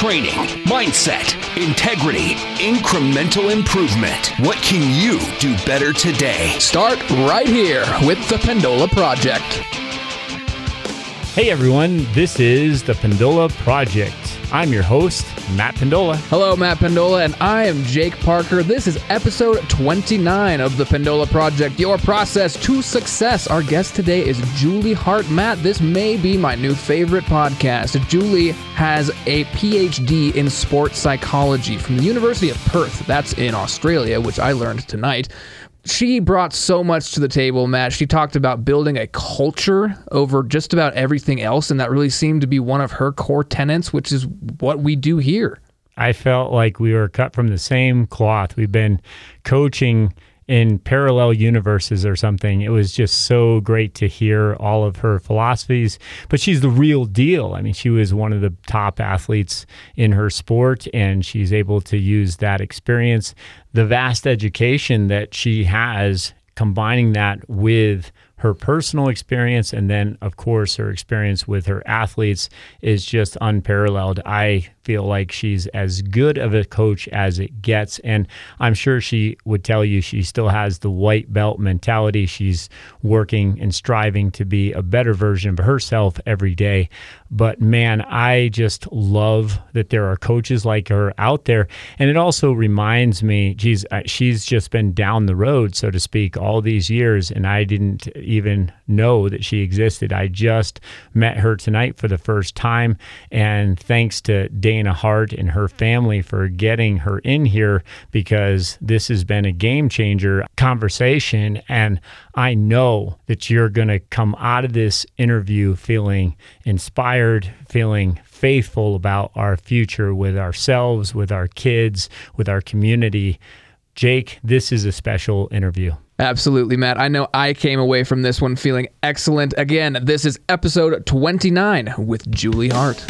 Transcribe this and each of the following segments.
training, mindset, integrity, incremental improvement. What can you do better today? Start right here with the Pendola Project. Hey everyone, this is the Pendola Project. I'm your host, Matt Pendola. Hello, Matt Pendola, and I am Jake Parker. This is episode 29 of the Pendola Project, your process to success. Our guest today is Julie Hardt. Matt, this may be my new favorite podcast. Julie has a PhD in sports psychology from the University of Perth. That's in Australia, which I learned tonight she brought so much to the table, Matt. She talked about building a culture over just about everything else, and that really seemed to be one of her core tenets, which is what we do here. I felt like we were cut from the same cloth. We've been coaching in parallel universes or something. It was just so great to hear all of her philosophies. But she's the real deal. I mean, she was one of the top athletes in her sport, and she's able to use that experience, the vast education that she has, combining that with her personal experience and then of course her experience with her athletes is just unparalleled. I feel like she's as good of a coach as it gets and I'm sure she would tell you she still has the white belt mentality. She's working and striving to be a better version of herself every day. But man, I just love that there are coaches like her out there. And it also reminds me, geez, uh, she's just been down the road, so to speak, all these years. And I didn't even know that she existed. I just met her tonight for the first time. And thanks to Dana Hardt and her family for getting her in here because this has been a game changer conversation. And I know that you're going to come out of this interview feeling inspired, feeling faithful about our future with ourselves, with our kids, with our community. Jake, this is a special interview. Absolutely, Matt. I know I came away from this one feeling excellent. Again, this is episode 29 with Julie Hardt.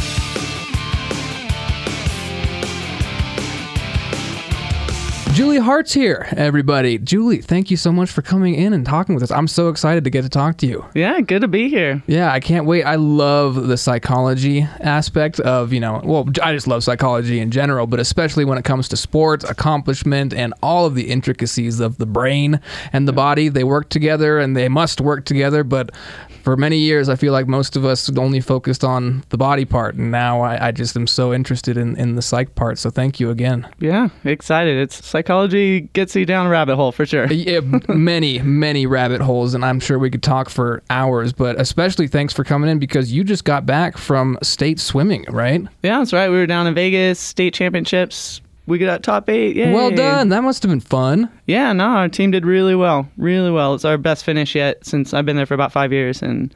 Julie Hardt's here, everybody. Julie, thank you so much for coming in and talking with us. I'm so excited to get to talk to you. Yeah, good to be here. Yeah, I can't wait. I love the psychology aspect of, you know, well, I just love psychology in general, but especially when it comes to sports, accomplishment, and all of the intricacies of the brain and the body. They work together and they must work together, but for many years, I feel like most of us only focused on the body part, and now I, I, just am so interested in, in the psych part. So thank you again. Yeah, excited. It's psychology gets you down a rabbit hole for sure. yeah, many many rabbit holes, and I'm sure we could talk for hours. But especially thanks for coming in because you just got back from state swimming, right? Yeah, that's right. We were down in Vegas, state championships we got top eight. Yay. Well done. That must have been fun. Yeah, no, our team did really well. Really well. It's our best finish yet since I've been there for about five years. And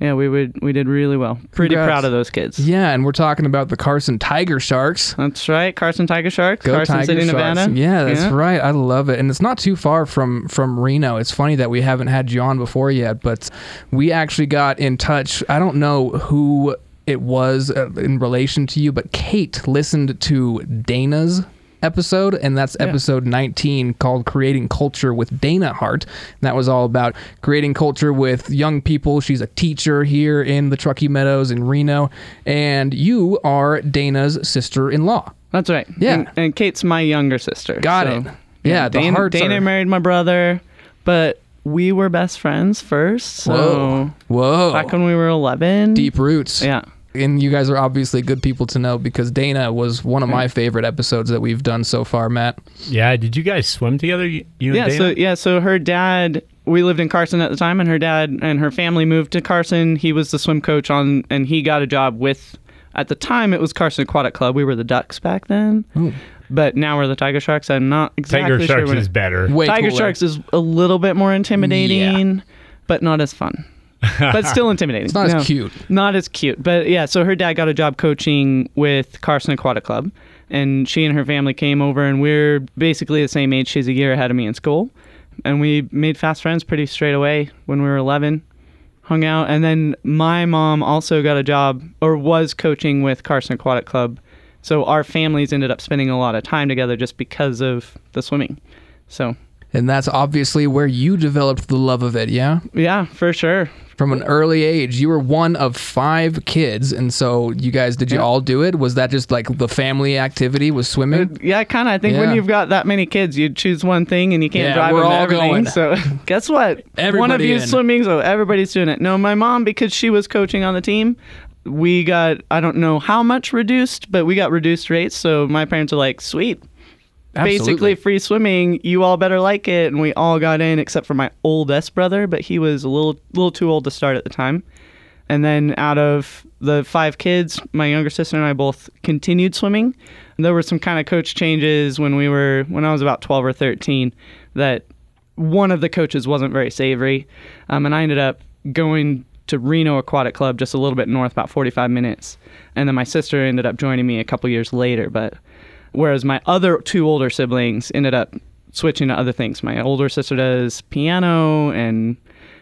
yeah, we would we did really well. Pretty Congrats. proud of those kids. Yeah, and we're talking about the Carson Tiger Sharks. That's right, Carson Tiger Sharks. Go Carson Tiger City, Sharks. Nevada. Yeah, that's yeah. right. I love it, and it's not too far from from Reno. It's funny that we haven't had you on before yet, but we actually got in touch. I don't know who it was uh, in relation to you, but Kate listened to Dana's episode, and that's yeah. episode 19 called Creating Culture with Dana Hardt. And that was all about creating culture with young people. She's a teacher here in the Truckee Meadows in Reno, and you are Dana's sister in law. That's right. Yeah. And, and, Kate's my younger sister. Got so, it. Yeah, yeah Dana, Dana are... married my brother, but we were best friends first. So Whoa. Whoa. Back when we were 11. Deep roots. Yeah and you guys are obviously good people to know because Dana was one of my favorite episodes that we've done so far, Matt. Yeah, did you guys swim together? You yeah, so yeah, so her dad we lived in Carson at the time and her dad and her family moved to Carson. He was the swim coach on and he got a job with at the time it was Carson Aquatic Club. We were the Ducks back then. Ooh. But now we're the Tiger Sharks. I'm not exactly Tiger sure. Sharks is better. Way Tiger cooler. Sharks is a little bit more intimidating, yeah. but not as fun but still intimidating. It's not no, as cute. Not as cute. But yeah, so her dad got a job coaching with Carson Aquatic Club. And she and her family came over, and we're basically the same age. She's a year ahead of me in school. And we made fast friends pretty straight away when we were 11. Hung out. And then my mom also got a job, or was coaching with Carson Aquatic Club. So our families ended up spending a lot of time together just because of the swimming. So And that's obviously where you developed the love of it, yeah? Yeah, for sure. From an early age, you were one of five kids, and so you guys, did you Yeah. all do it? Was that just like the family activity? Was swimming? Uh, yeah, kind of. I think Yeah. when you've got that many kids, you choose one thing and you can't Yeah, drive we're them all everything. going. So guess what? Everybody one of you in. swimming, so everybody's doing it. No, my mom, because she was coaching on the team, we got I don't know how much reduced, but we got reduced rates. So my parents are like, sweet. Absolutely. Basically, free swimming. You all better like it, and we all got in except for my oldest brother, but he was a little, little too old to start at the time. And then out of the five kids, my younger sister and I both continued swimming. There were some kind of coach changes when we were when I was about 12 or 13 that one of the coaches wasn't very savory. Um, and I ended up going to Reno Aquatic Club just a little bit north, about 45 minutes. And then my sister ended up joining me a couple years later. But whereas my other two older siblings ended up switching to other things. My older sister does piano and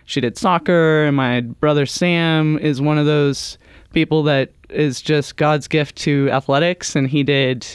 she did soccer, and my brother Sam is one of those people that is just God's gift to athletics, and he did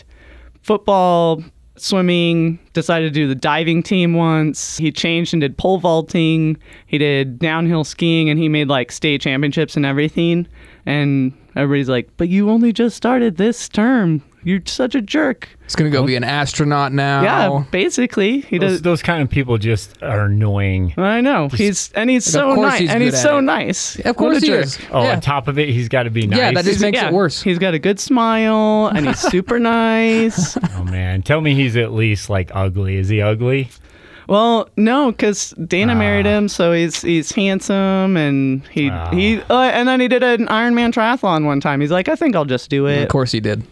football, swimming, decided to do the diving team once. He changed and did pole vaulting. He did downhill skiing and he made like state championships and everything. And everybody's like, "But you only just started this term. You're such a jerk." He's gonna go be an astronaut now. Yeah, basically, he Those, does. those kind of people just are annoying. I know he's and he's so nice he's and he's so it. nice. Of course a he jerk. is. Oh, yeah. on top of it, he's got to be nice. Yeah, that just makes Yeah, it worse. He's got a good smile and he's super nice. oh man, tell me he's at least like ugly. Is he ugly? Well, no, because Dana Ah. married him, so he's he's handsome and he Ah. he uh, and then he did an Ironman triathlon one time. He's like, I think I'll just do it. Of course he did.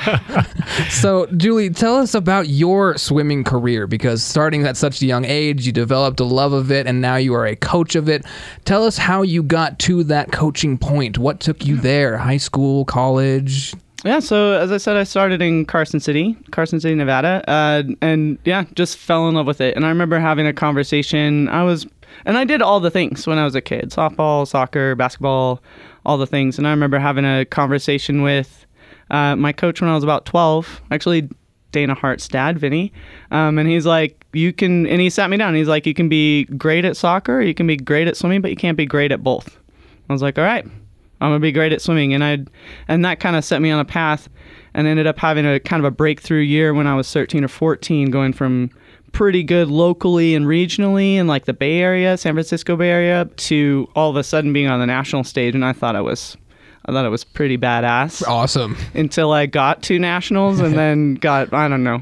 so, Julie, tell us about your swimming career because starting at such a young age, you developed a love of it and now you are a coach of it. Tell us how you got to that coaching point. What took you there? High school, college? Yeah, so as I said, I started in Carson City, Carson City, Nevada, uh, and yeah, just fell in love with it. And I remember having a conversation. I was, and I did all the things when I was a kid: softball, soccer, basketball, all the things. And I remember having a conversation with uh, my coach when I was about twelve. Actually, Dana Hardt's dad, Vinny, um, and he's like, "You can," and he sat me down. He's like, "You can be great at soccer, you can be great at swimming, but you can't be great at both." I was like, "All right." I'm gonna be great at swimming, and I, and that kind of set me on a path, and ended up having a kind of a breakthrough year when I was 13 or 14, going from pretty good locally and regionally in like the Bay Area, San Francisco Bay Area, to all of a sudden being on the national stage, and I thought I was, I thought it was pretty badass Awesome. until I got to nationals, and then got I don't know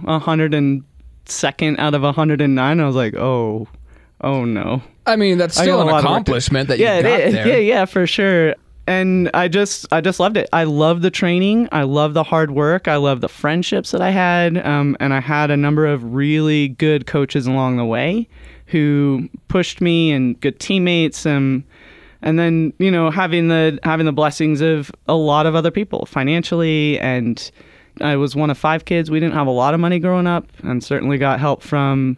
102nd out of 109. I was like, oh, oh no. I mean, that's still an lot of work to- accomplishment that yeah, you got it there. Yeah, yeah, for sure. And I just, I just loved it. I love the training. I love the hard work. I love the friendships that I had. Um, and I had a number of really good coaches along the way who pushed me and good teammates. Um, and then you know having the having the blessings of a lot of other people financially and I was one of five kids. We didn't have a lot of money growing up, and certainly got help from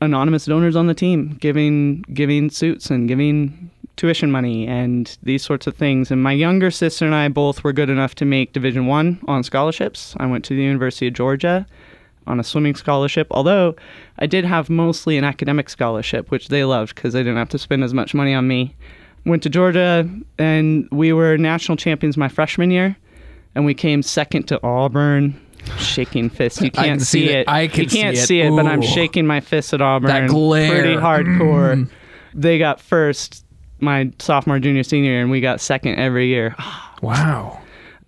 anonymous donors on the team, giving giving suits and giving tuition money and these sorts of things. And my younger sister and I both were good enough to make Division One on scholarships. I went to the University of Georgia on a swimming scholarship, although I did have mostly an academic scholarship, which they loved because they didn't have to spend as much money on me. Went to Georgia, and we were national champions my freshman year, and we came second to Auburn. Shaking fist. You can't can see see it. I can you can't see it. see it, but I'm shaking my fist at Auburn. That glare. Pretty hardcore. They got first my sophomore, junior, senior, and we got second every year. Wow.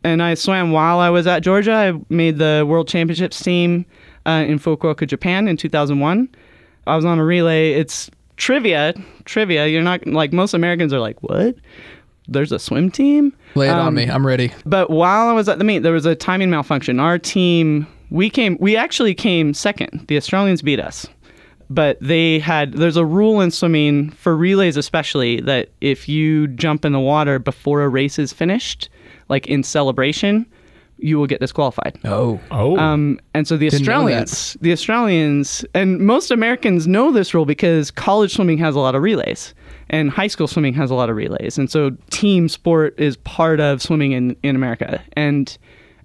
and I swam while I was at Georgia. I made the World Championships team uh, in Fukuoka, Japan in 2001. I was on a relay. It's trivia. Trivia. You're not like most Americans are like, what? There's a swim team? Lay it on Um, me. I'm ready. But while I was at the meet, there was a timing malfunction. Our team, we came, we actually came second. The Australians beat us. But they had, there's a rule in swimming, for relays especially, that if you jump in the water before a race is finished, like in celebration, you will get disqualified. Oh. Oh, Um, and so the Didn't. Australians, the Australians, and most Americans know this rule because college swimming has a lot of relays, and high school swimming has a lot of relays, and so team sport is part of swimming in in America. And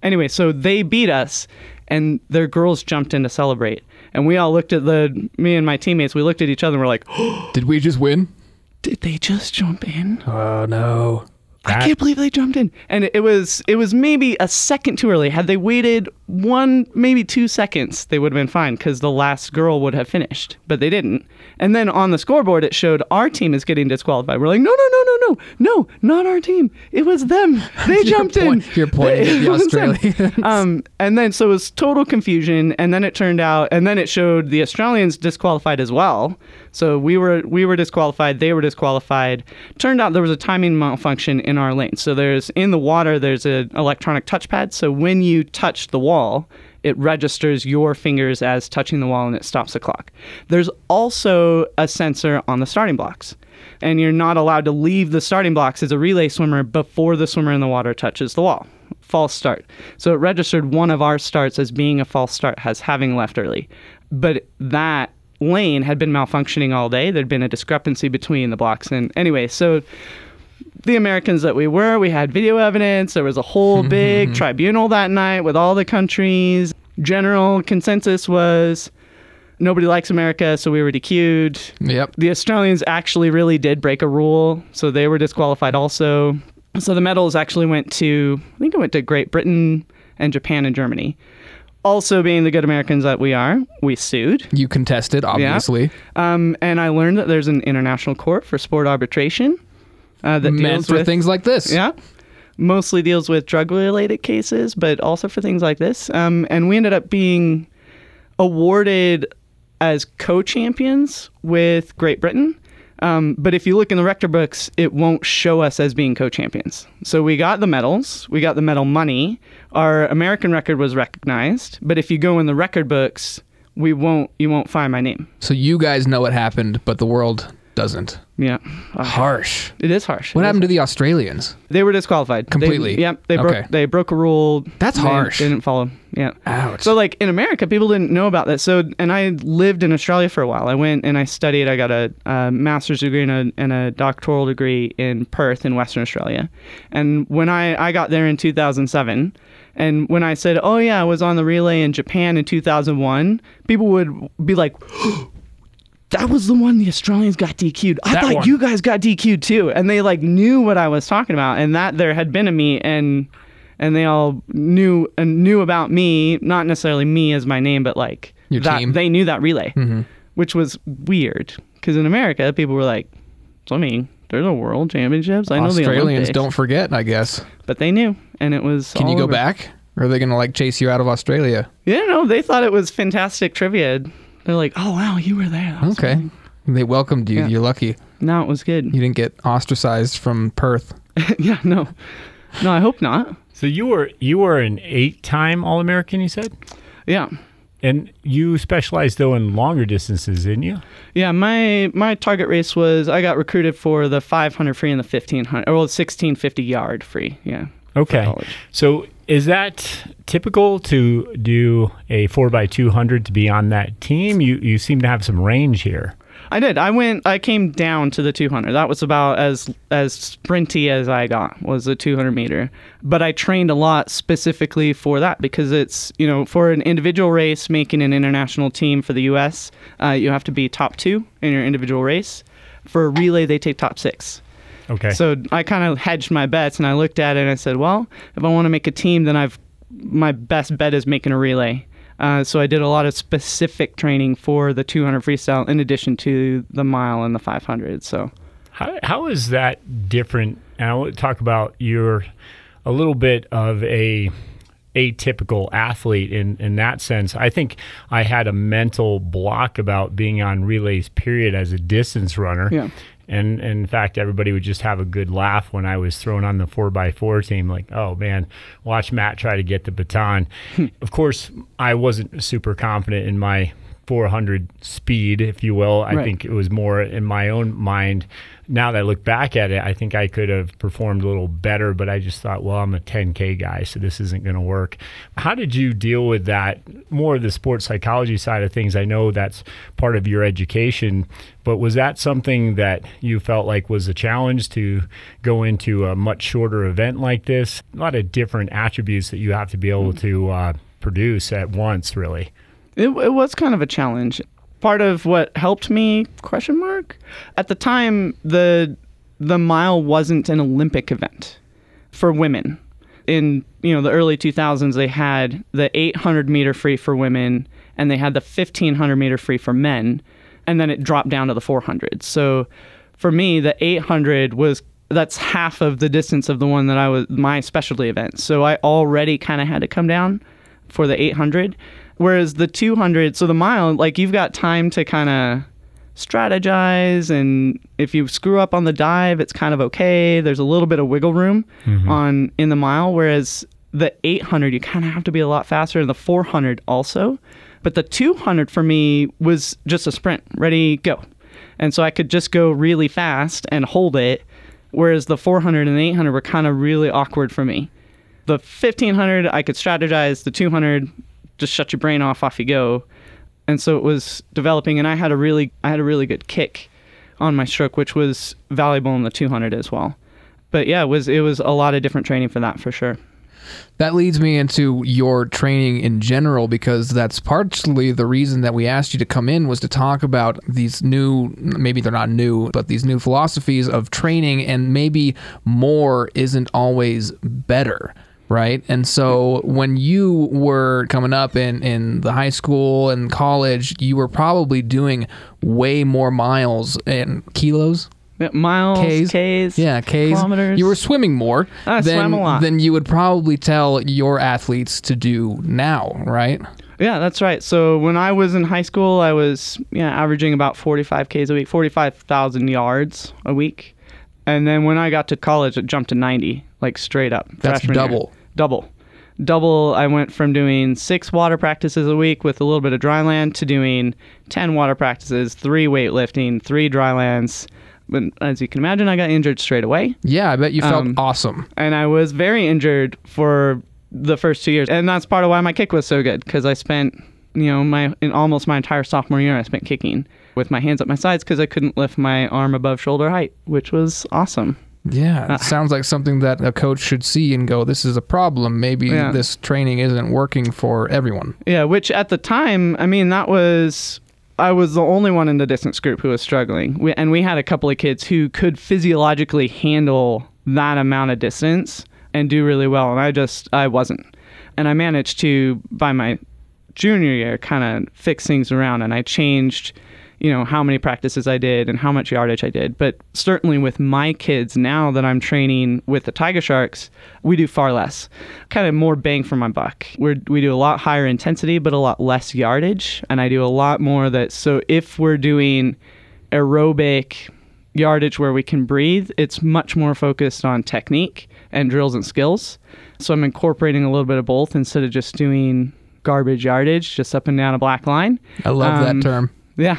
anyway, so they beat us, and their girls jumped in to celebrate, And we all looked at the me and my teammates. We looked at each other and we're like, Did we just win? "Did they just jump in? Oh no. I can't believe they jumped in." And it, was it was maybe a second too early. Had they waited one maybe two seconds, they would have been fine because the last girl would have finished, but they didn't. And then on the scoreboard, it showed our team is getting disqualified. We're like, "No, no, no, no, no, no, not our team. It was them. They jumped in." point- you're pointing at the It was them. Australians. um, and then so it was total confusion, and then it turned out, and then it showed the Australians disqualified as well. So we were we were disqualified, they were disqualified. Turned out there was a timing malfunction in our lane. So there's in the water there's an electronic touchpad. So when you touch the wall, it registers your fingers as touching the wall and it stops the clock. There's also a sensor on the starting blocks. And you're not allowed to leave the starting blocks as a relay swimmer before the swimmer in the water touches the wall. False start. So it registered one of our starts as being a false start, as having left early. But that lane had been malfunctioning all day. There'd been a discrepancy between the blocks. And anyway, so the Americans that we were, we had video evidence. There was a whole big tribunal that night with all the countries. General consensus was nobody likes America, so we were DQ'd. Yep. The Australians actually really did break a rule, so they were disqualified also. So the medals actually went to, I think it went to Great Britain and Japan and Germany. Also, being the good Americans that we are, we sued. You contested, obviously. Um, and I learned that there's an international court for sport arbitration uh, that Meant deals for with things like this. yeah. Mostly deals with drug related cases, but also for things like this. Um, and we ended up being awarded as co champions with Great Britain. Um, but if you look in the record books, it won't show us as being co champions. So we got the medals, we got the medal money. Our American record was recognized, but if you go in the record books, we won't you won't find my name. So you guys know what happened, but the world doesn't. Yeah. Uh, Harsh. it is harsh. What It happened to the Australians? They were disqualified They- Completely? yep. They broke. Okay. They broke a rule. That's They harsh. Didn't follow. Yeah. Ouch. So like in America, people didn't know about that. So and I lived in Australia for a while. I went and I studied. I got a, a master's degree and a, and a doctoral degree in Perth in Western Australia. And when I I got there in 2007. And when I said, "Oh yeah, I was on the relay in Japan in 2001," people would be like, that was the one the Australians got DQ'd. I That thought one. you guys got DQ'd too. And they like knew what I was talking about and that there had been a meet and and they all knew and knew about me, not necessarily me as my name, but like Your that team. they knew that relay, mm-hmm. which was weird because in America people were like, swimming. There's a world championships. I know the Australians don't forget, I guess. but they knew, and it was. Can you go over. back? Or are they going to like chase you out of Australia? Yeah, no, they thought it was fantastic trivia. They're like, "Oh wow, you were there." That was Okay. amazing." They welcomed you. Yeah. You're lucky. No, it was good. You didn't get ostracized from Perth. yeah, no, no, I hope not. So you were you were an eight-time All-American, you said, Yeah, and you specialized though in longer distances, didn't you? yeah. My my target race was I got recruited for the 500 free and the 1500, or well, 1650 yard free. Yeah. Okay. college. So is that typical to do a four x two hundred to be on that team? You you seem to have some range here. I did. I went. I came down to the 200. That was about as as sprinty as I got was the 200 meter. But I trained a lot specifically for that because it's you know for an individual race making an international team for the U.S. Uh, you have to be top two in your individual race. For a relay, they take top six. Okay. So I kind of hedged my bets and I looked at it and I said, well, if I want to make a team, then I've my best bet is making a relay. Uh, so I did a lot of specific training for the 200 freestyle in addition to the mile and the 500. So How, how is that different? And I want to talk about you're a little bit of a atypical athlete in, in that sense. I think I had a mental block about being on relays period as a distance runner. Yeah. And, and in fact, everybody would just have a good laugh when I was thrown on the 4x4 team. Like, oh man, watch Matt try to get the baton. Hmm. of course, I wasn't super confident in my 400 speed, if you will. I Right. think it was more in my own mind. Now that I look back at it, I think I could have performed a little better, but I just thought, well, I'm a 10K guy, so this isn't going to work. How did you deal with that? More of the sports psychology side of things. I know that's part of your education, but was that something that you felt like was a challenge to go into a much shorter event like this? A lot of different attributes that you have to be able to uh, produce at once, really. It, it was kind of a challenge. Part of what helped me question mark at the time the the mile wasn't an Olympic event for women. In you know the early 2000s, they had the 800 meter free for women, and they had the 1500 meter free for men, and then it dropped down to the 400. So for me, the 800 was that's half of the distance of the one that I was my specialty event. So I already kind of had to come down for the 800, whereas the 200, so the mile, like you've got time to kind of strategize and if you screw up on the dive it's kind of okay. There's a little bit of wiggle room mm-hmm. on in the mile whereas the 800 you kind of have to be a lot faster and the 400 also. But the 200 for me was just a sprint ready go. And so i could just go really fast and hold it whereas the 400 and 800 were kind of really awkward for me. The 1500 i could strategize the 200 just shut your brain off off you go. And so it was developing and i had a really i had a really good kick on my stroke which was valuable in the 200 as well. But yeah it was it was a lot of different training for that for sure. That leads me into your training in general because that's partially the reason that we asked you to come in was to talk about these new maybe they're not new but these new philosophies of training and maybe more isn't always better right and so when you were coming up in in the high school and college you were probably doing way more miles and kilos Yeah, miles Ks. Ks, yeah, Ks. kilometers. You were swimming more I than, swam a lot. than you would probably tell your athletes to do now, right? Yeah, that's right. So when I was in high school, I was yeah averaging about 45 k's a week, 45,000 yards a week, and then when I got to college, it jumped to 90, like straight up. That's freshman year. Double. Double. I went from doing six water practices a week with a little bit of dry land to doing 10 water practices, three weightlifting, three dry lands. But as you can imagine, I got injured straight away Yeah, I bet you felt Um, awesome. and I was very injured for the first two years, and that's part of why my kick was so good because I spent, you know, my in almost my entire sophomore year I spent kicking with my hands at my sides because I couldn't lift my arm above shoulder height, which was awesome. Yeah, it sounds like something that a coach should see and go, "This is a problem. Maybe Yeah. this training isn't working for everyone." Yeah, which at the time, I mean, that was I was the only one in the distance group who was struggling, we, and we had a couple of kids who could physiologically handle that amount of distance and do really well, and I just I wasn't, and I managed to by my junior year kind of fix things around, and I changed. You know how many practices I did and how much yardage I did, but certainly with my kids now that I'm training with the Tiger Sharks, we do far less, kind of more bang for my buck. We're, we do a lot higher intensity, but a lot less yardage, and I do a lot more that. So if we're doing aerobic yardage where we can breathe, it's much more focused on technique and drills and skills. So I'm incorporating a little bit of both instead of just doing garbage yardage, just up and down a black line. I love Um, that term. Yeah,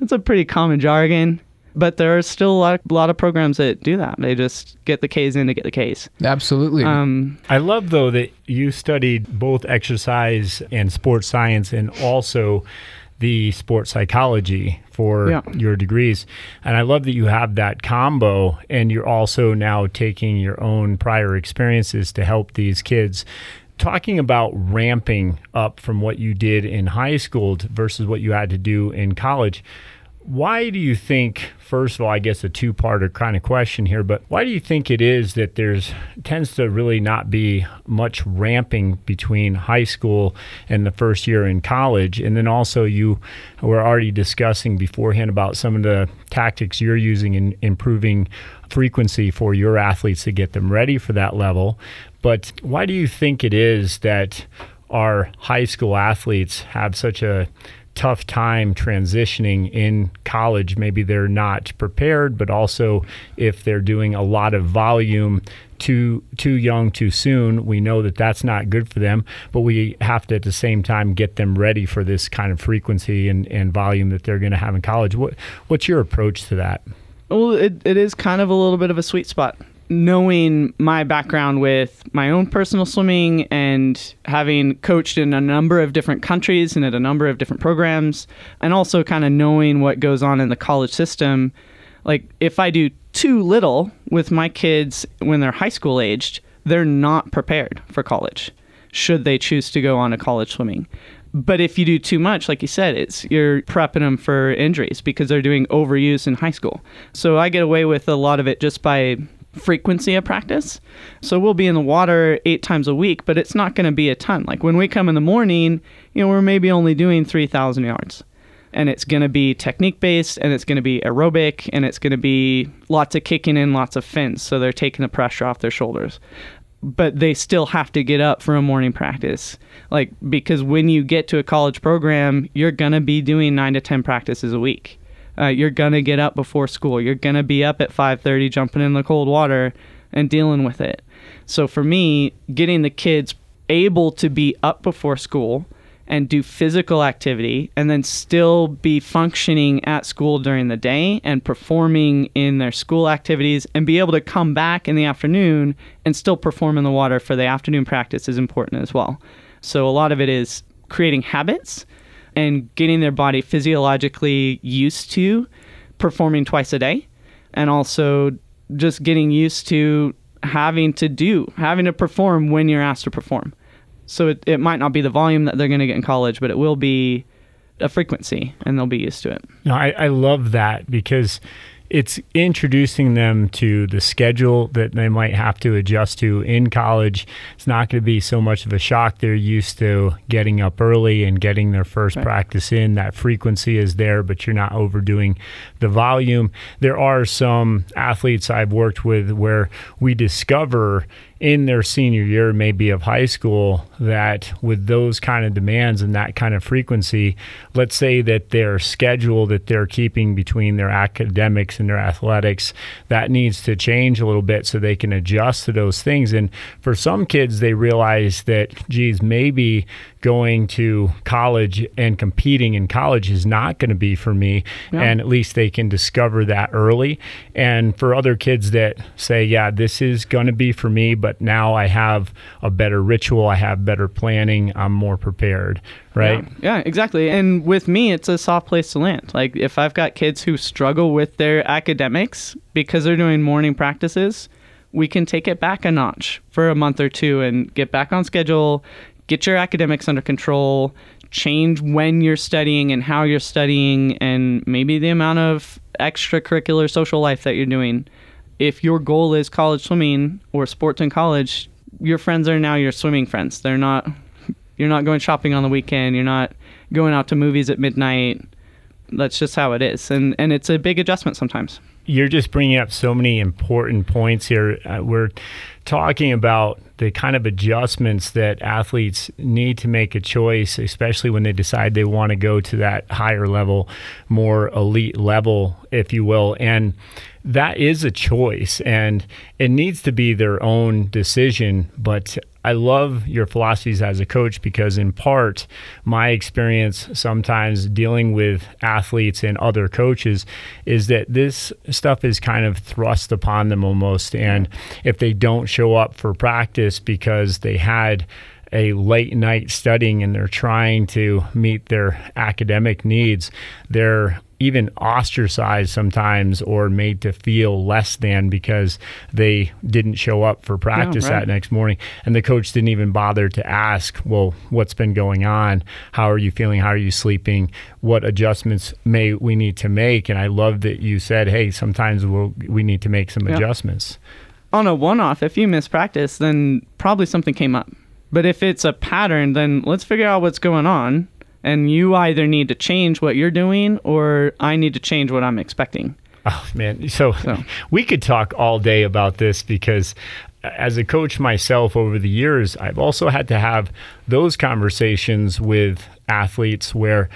that's a pretty common jargon, but there are still a lot, a lot of programs that do that. They just get the K's in to get the K's. Absolutely. Um, I love though that you studied both exercise and sports science and also the sports psychology for Yeah. your degrees. And I love that you have that combo and you're also now taking your own prior experiences to help these kids. Talking about ramping up from what you did in high school versus what you had to do in college. Why do you think, first of all, I guess a two parter kind of question here, but why do you think it is that there's tends to really not be much ramping between high school and the first year in college? And then also, you were already discussing beforehand about some of the tactics you're using in improving frequency for your athletes to get them ready for that level. But why do you think it is that our high school athletes have such a tough time transitioning in college. Maybe they're not prepared, but also if they're doing a lot of volume too too young too soon, we know that that's not good for them. But we have to at the same time get them ready for this kind of frequency and, and volume that they're going to have in college. What what's your approach to that? Well, it, it is kind of a little bit of a sweet spot. Knowing my background with my own personal swimming and having coached in a number of different countries and at a number of different programs, and also kind of knowing what goes on in the college system, like if I do too little with my kids when they're high school aged, they're not prepared for college should they choose to go on to college swimming. But if you do too much, like you said, it's you're prepping them for injuries because they're doing overuse in high school. So I get away with a lot of it just by frequency of practice. So we'll be in the water eight times a week, but it's not going to be a ton. Like when we come in the morning, you know, we're maybe only doing 3,000 yards. And it's going to be technique based and it's going to be aerobic and it's going to be lots of kicking in, lots of fins. So they're taking the pressure off their shoulders. But they still have to get up for a morning practice. Like, because when you get to a college program, you're going to be doing nine to 10 practices a week uh, you're gonna get up before school. You're gonna be up at 5:30, jumping in the cold water and dealing with it. So for me, getting the kids able to be up before school and do physical activity and then still be functioning at school during the day and performing in their school activities and be able to come back in the afternoon and still perform in the water for the afternoon practice is important as well. So a lot of it is creating habits and getting their body physiologically used to performing twice a day and also just getting used to having to do, having to perform when you're asked to perform. So it, it might not be the volume that they're going to get in college, but it will be a frequency and they'll be used to it. No, I, I love that because it's introducing them to the schedule that they might have to adjust to in college. It's not going to be so much of a shock. They're used to getting up early and getting their first right. practice in. That frequency is there, but you're not overdoing the volume. There are some athletes I've worked with where we discover in their senior year, maybe of high school, that with those kind of demands and that kind of frequency, let's say that their schedule that they're keeping between their academics and their athletics, that needs to change a little bit so they can adjust to those things. And for some kids, they realize that, geez, maybe going to college and competing in college is not going to be for me. Yeah. And at least they can discover that early. And for other kids that say, yeah, this is going to be for me, but now I have a better ritual, I have better planning, I'm more prepared. Right. Yeah, yeah exactly. And with me, it's a soft place to land. Like if I've got kids who struggle with their academics because they're doing morning practices, we can take it back a notch for a month or two and get back on schedule, get your academics under control, change when you're studying and how you're studying, and maybe the amount of extracurricular social life that you're doing. If your goal is college swimming or sports in college, your friends are now your swimming friends. They're not you're not going shopping on the weekend, you're not going out to movies at midnight. That's just how it is. And and it's a big adjustment sometimes. You're just bringing up so many important points here. Uh, we're talking about the kind of adjustments that athletes need to make a choice, especially when they decide they want to go to that higher level, more elite level, if you will. And that is a choice and it needs to be their own decision. But I love your philosophies as a coach because, in part, my experience sometimes dealing with athletes and other coaches is that this stuff is kind of thrust upon them almost. And if they don't show up for practice because they had a late night studying and they're trying to meet their academic needs, they're even ostracized sometimes or made to feel less than because they didn't show up for practice yeah, right. that next morning. And the coach didn't even bother to ask, well, what's been going on? How are you feeling? How are you sleeping? What adjustments may we need to make? And I love that you said, hey, sometimes we'll, we need to make some yeah. adjustments. On a one off, if you miss practice, then probably something came up. But if it's a pattern, then let's figure out what's going on and you either need to change what you're doing or I need to change what I'm expecting. Oh man, so, so, we could talk all day about this because uh, as a coach myself over the years, I've also had to have those conversations with athletes where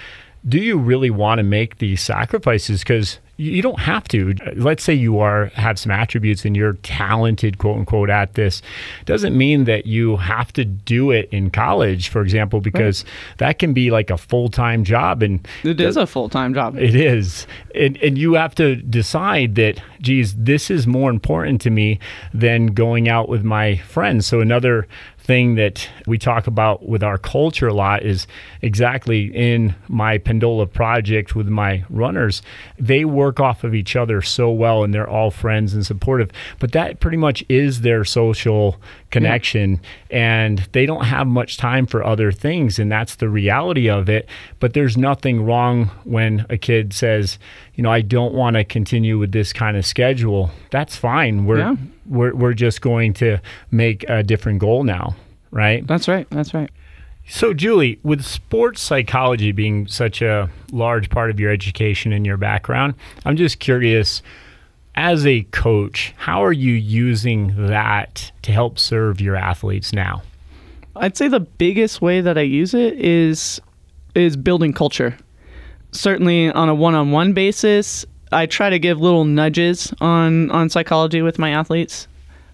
do you really want to make these sacrifices? Because you don't have to. Let's say you are have some attributes and you're talented, quote unquote, at this. Doesn't mean that you have to do it in college, for example, because right. that can be like a full time job. And it is a full time job. It is, and and you have to decide that, geez, this is more important to me than going out with my friends. So another thing that we talk about with our culture a lot is exactly in my Pendola project with my runners. They work off of each other so well and they're all friends and supportive. But that pretty much is their social connection and they don't have much time for other things and that's the reality of it but there's nothing wrong when a kid says you know i don't want to continue with this kind of schedule that's fine we're Yeah. We're, we're just going to make a different goal now right That's right. That's right. so, Julie, with sports psychology being such a large part of your education and your background, I'm just curious as a coach, how are you using that to help serve your athletes now? I'd say the biggest way that I use it is is building culture. Certainly on a one-on-one basis, I try to give little nudges on on psychology with my athletes.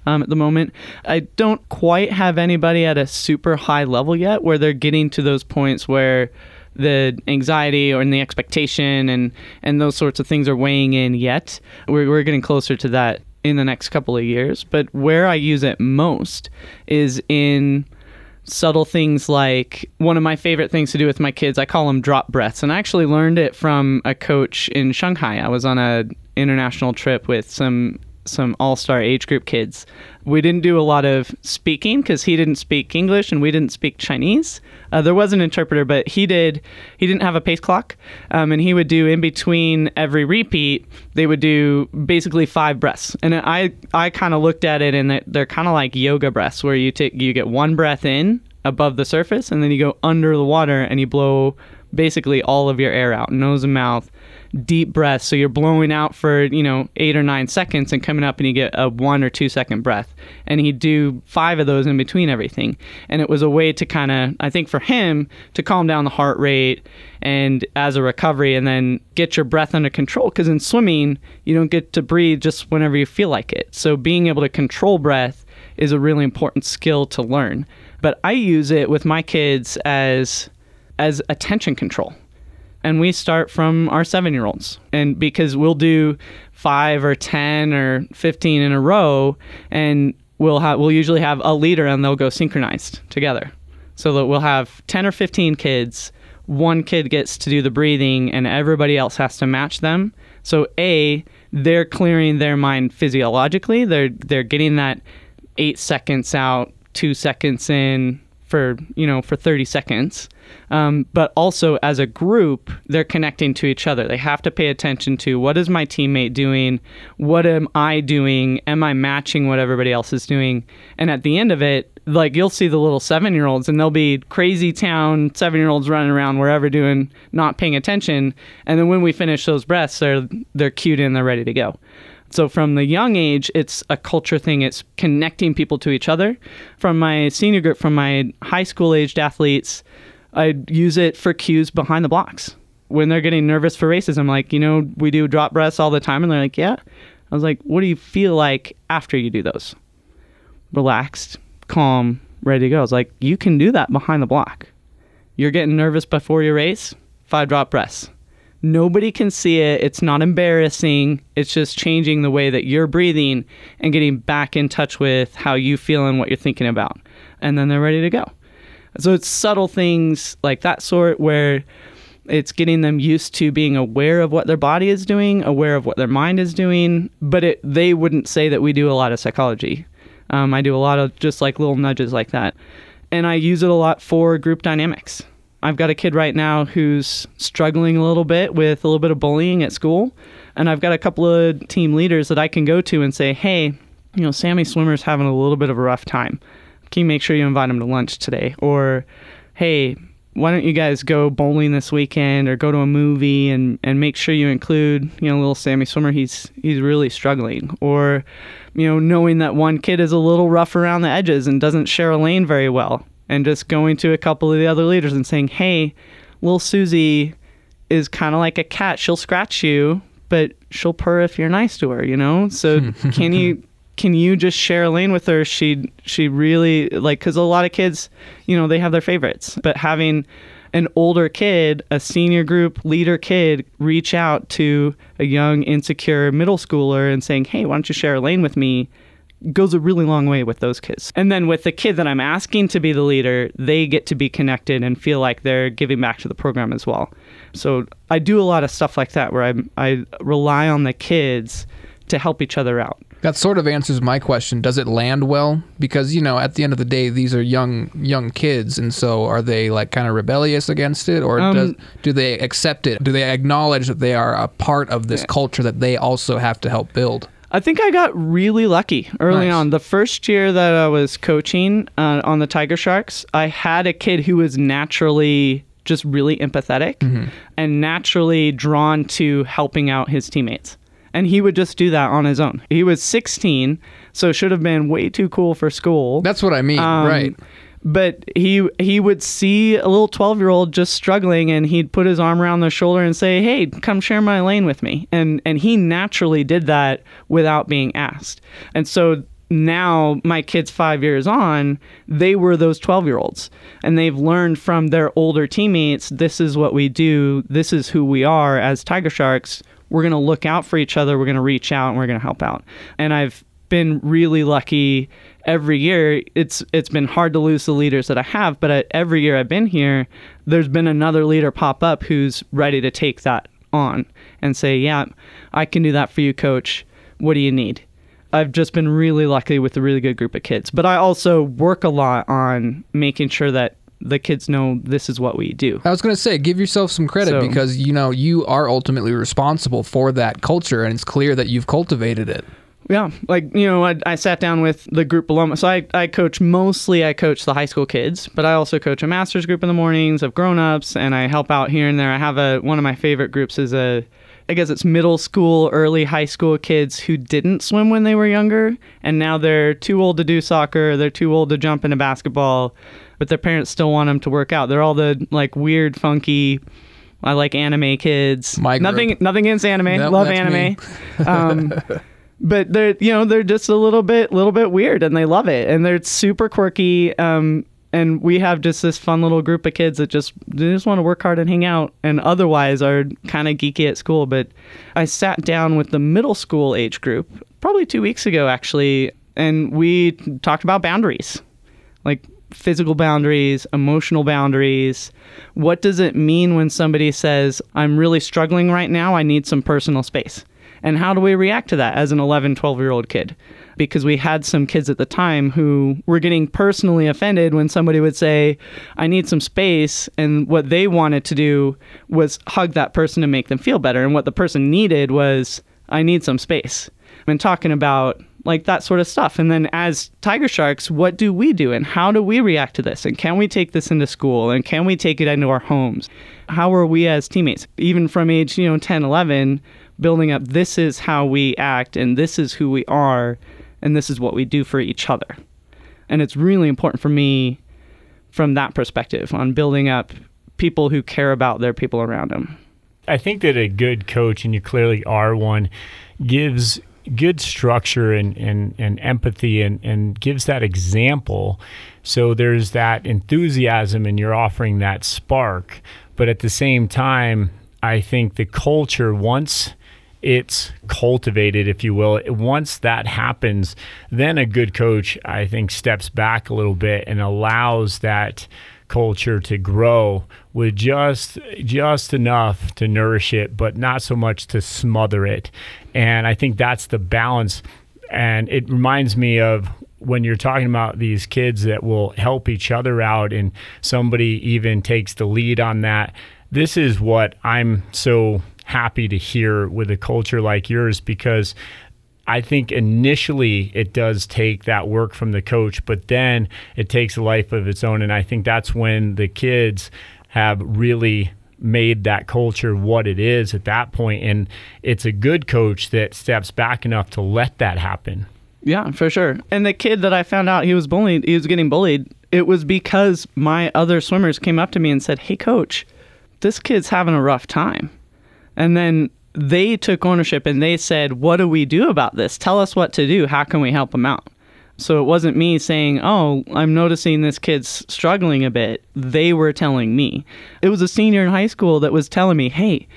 Um, at the moment, I don't quite have anybody at a super high level yet where they're getting to those points where the anxiety or the expectation and and those sorts of things are weighing in yet. We're, we're getting closer to that in the next couple of years. But where I use it most is in subtle things like one of my favorite things to do with my kids i call them drop breaths. And i actually learned it from a coach in shanghai. I was on a international trip with some some all-star age group kids. We didn't do a lot of speaking because he didn't speak english and we didn't speak chinese. Uh, there was an interpreter but he did he didn't have a pace clock um, and he would do in between every repeat they would do basically five breaths. And i i kind of looked at it and they're, they're kind of like yoga breaths where you take you get one breath in above the surface and then you go under the water and you blow basically all of your air out nose and mouth deep breaths so you're blowing out for you know eight or nine seconds and coming up and you get a one or two second breath. And he'd do five of those in between everything. And it was a way to kind of i think for him to calm down the heart rate and as a recovery and then get your breath under control. Because in swimming you don't get to breathe just whenever you feel like it. So being able to control breath is a really important skill to learn. But i use it with my kids as as attention control and we start from our seven year olds. And because we'll do five or 10 or 15 in a row, and we'll, have, we'll usually have a leader and they'll go synchronized together. So that we'll have 10 or 15 kids. One kid gets to do the breathing, and everybody else has to match them. So, A, they're clearing their mind physiologically. They're, they're getting that eight seconds out, two seconds in for, you know, for 30 seconds. Um, but also as a group they're connecting to each other. They have to pay attention to what is my teammate doing? What am i doing? Am i matching what everybody else is doing? And at the end of it like you'll see the little seven year olds and they'll be crazy town seven year olds running around wherever doing not paying attention. And then when we finish those breaths they're they're cued in they're ready to go so from the young age, it's a culture thing. It's connecting people to each other. From my senior group, from my high school aged athletes, I use it for cues behind the blocks. When they're getting nervous for races, I'm like, you know, we do drop breaths all the time. And they're like, yeah. I was like, what do you feel like after you do those? Relaxed, calm, ready to go. I was like, you can do that behind the block. You're getting nervous before your race, five drop breaths. Nobody can see it. It's not embarrassing. It's just changing the way that you're breathing and getting back in touch with how you feel and what you're thinking about. And then they're ready to go. So it's subtle things like that sort where it's getting them used to being aware of what their body is doing, aware of what their mind is doing. But it, they wouldn't say that we do a lot of psychology. Um, I do a lot of just like little nudges like that. And I use it a lot for group dynamics. I've got a kid right now who's struggling a little bit with a little bit of bullying at school. And I've got a couple of team leaders that I can go to and say, hey, you know, Sammy Swimmer's having a little bit of a rough time. Can you make sure you invite him to lunch today? Or, hey, why don't you guys go bowling this weekend or go to a movie and, and make sure you include, you know, little Sammy Swimmer, he's he's really struggling. Or, you know, knowing that one kid is a little rough around the edges and doesn't share a lane very well. And just going to a couple of the other leaders and saying, Hey, little Susie is kind of like a cat. She'll scratch you, but she'll purr if you're nice to her, you know? So can you can you just share a lane with her? She she really like because a lot of kids, you know, they have their favorites, but having an older kid, a senior group leader kid, reach out to a young insecure middle schooler and saying, "Hey, why don't you share a lane with me?" Goes a really long way with those kids. And then with the kid that I'm asking to be the leader, they get to be connected and feel like they're giving back to the program as well. So I do a lot of stuff like that where I I rely on the kids to help each other out. That sort of answers my question. Does it land well? Because you know, at the end of the day, these are young young kids, and so are they like kind of rebellious against it, or Um, does, do they accept it? Do they acknowledge that they are a part of this culture that they also have to help build? I think I got really lucky early Nice. on. The first year that I was coaching uh, on the Tiger Sharks, I had a kid who was naturally just really empathetic and naturally drawn to helping out his teammates. And he would just do that on his own. He was 16, so should have been way too cool for school. That's what I mean, Um, right? But he he would see a little 12 year old just struggling, and he'd put his arm around their shoulder and say, "Hey, come share my lane with me." And and he naturally did that without being asked. And so now my kids 5 years on, they were those 12 year olds, and they've learned from their older teammates. This is what we do. This is who we are as Tiger Sharks. We're gonna look out for each other. We're gonna reach out, and we're gonna help out. And I've been really lucky every year it's it's been hard to lose the leaders that I have but I, every year I've been here there's been another leader pop up who's ready to take that on and say yeah I can do that for you coach. What do you need? I've just been really lucky with a really good group of kids but I also work a lot on making sure that the kids know this is what we do. I was going to say, give yourself some credit So- because you know you are ultimately responsible for that culture, and it's clear that you've cultivated it. Yeah, like you know, I, I sat down with the group below me. So I, I coach mostly. I coach the high school kids, but I also coach a masters group in the mornings of grown ups, and I help out here and there. I have a one of my favorite groups is a, I guess it's middle school, early high school kids who didn't swim when they were younger, and now they're too old to do soccer. They're too old to jump into basketball, but their parents still want them to work out. They're all the like weird, funky. I like anime kids. My group. nothing, nothing against anime. Nope, Love anime. Um, but they're you know they're just a little bit little bit weird and they love it and they're super quirky um and we have just this fun little group of kids that just they just want to work hard and hang out and otherwise are kind of geeky at school but i sat down with the middle school age group probably two weeks ago actually and we talked about boundaries like physical boundaries, emotional boundaries. What does it mean when somebody says, I'm really struggling right now, I need some personal space? And how do we react to that as an 11, 12 year old kid? Because we had some kids at the time who were getting personally offended when somebody would say, I need some space. And what they wanted to do was hug that person to make them feel better. And what the person needed was, I need some space. And talking about like that sort of stuff. And then as Tiger Sharks, what do we do and how do we react to this? And can we take this into school and can we take it into our homes? How are we as teammates? Even from age, you know, 10, 11, building up this is how we act and this is who we are and this is what we do for each other. And it's really important for me from that perspective on building up people who care about their people around them. I think that a good coach, and you clearly are one, gives good structure and, and, and empathy and, and gives that example. So there's that enthusiasm and you're offering that spark. But at the same time, I think the culture, once it's cultivated, if you will, once that happens, then a good coach, I think, steps back a little bit and allows that culture to grow with just just enough to nourish it but not so much to smother it. And i think that's the balance. And it reminds me of when you're talking about these kids that will help each other out and somebody even takes the lead on that. This is what i'm so happy to hear with a culture like yours because I think initially it does take that work from the coach, but then it takes a life of its own. And I think that's when the kids have really made that culture what it is at that point. And it's a good coach that steps back enough to let that happen. Yeah, for sure. And the kid that I found out he was bullied, he was getting bullied, it was because my other swimmers came up to me and said, Hey, coach, this kid's having a rough time. And then they took ownership and they said, What do we do about this? Tell us what to do. How can we help him out? So it wasn't me saying, Oh, I'm noticing this kid's struggling a bit. They were telling me. It was a senior in high school that was telling me, Hey,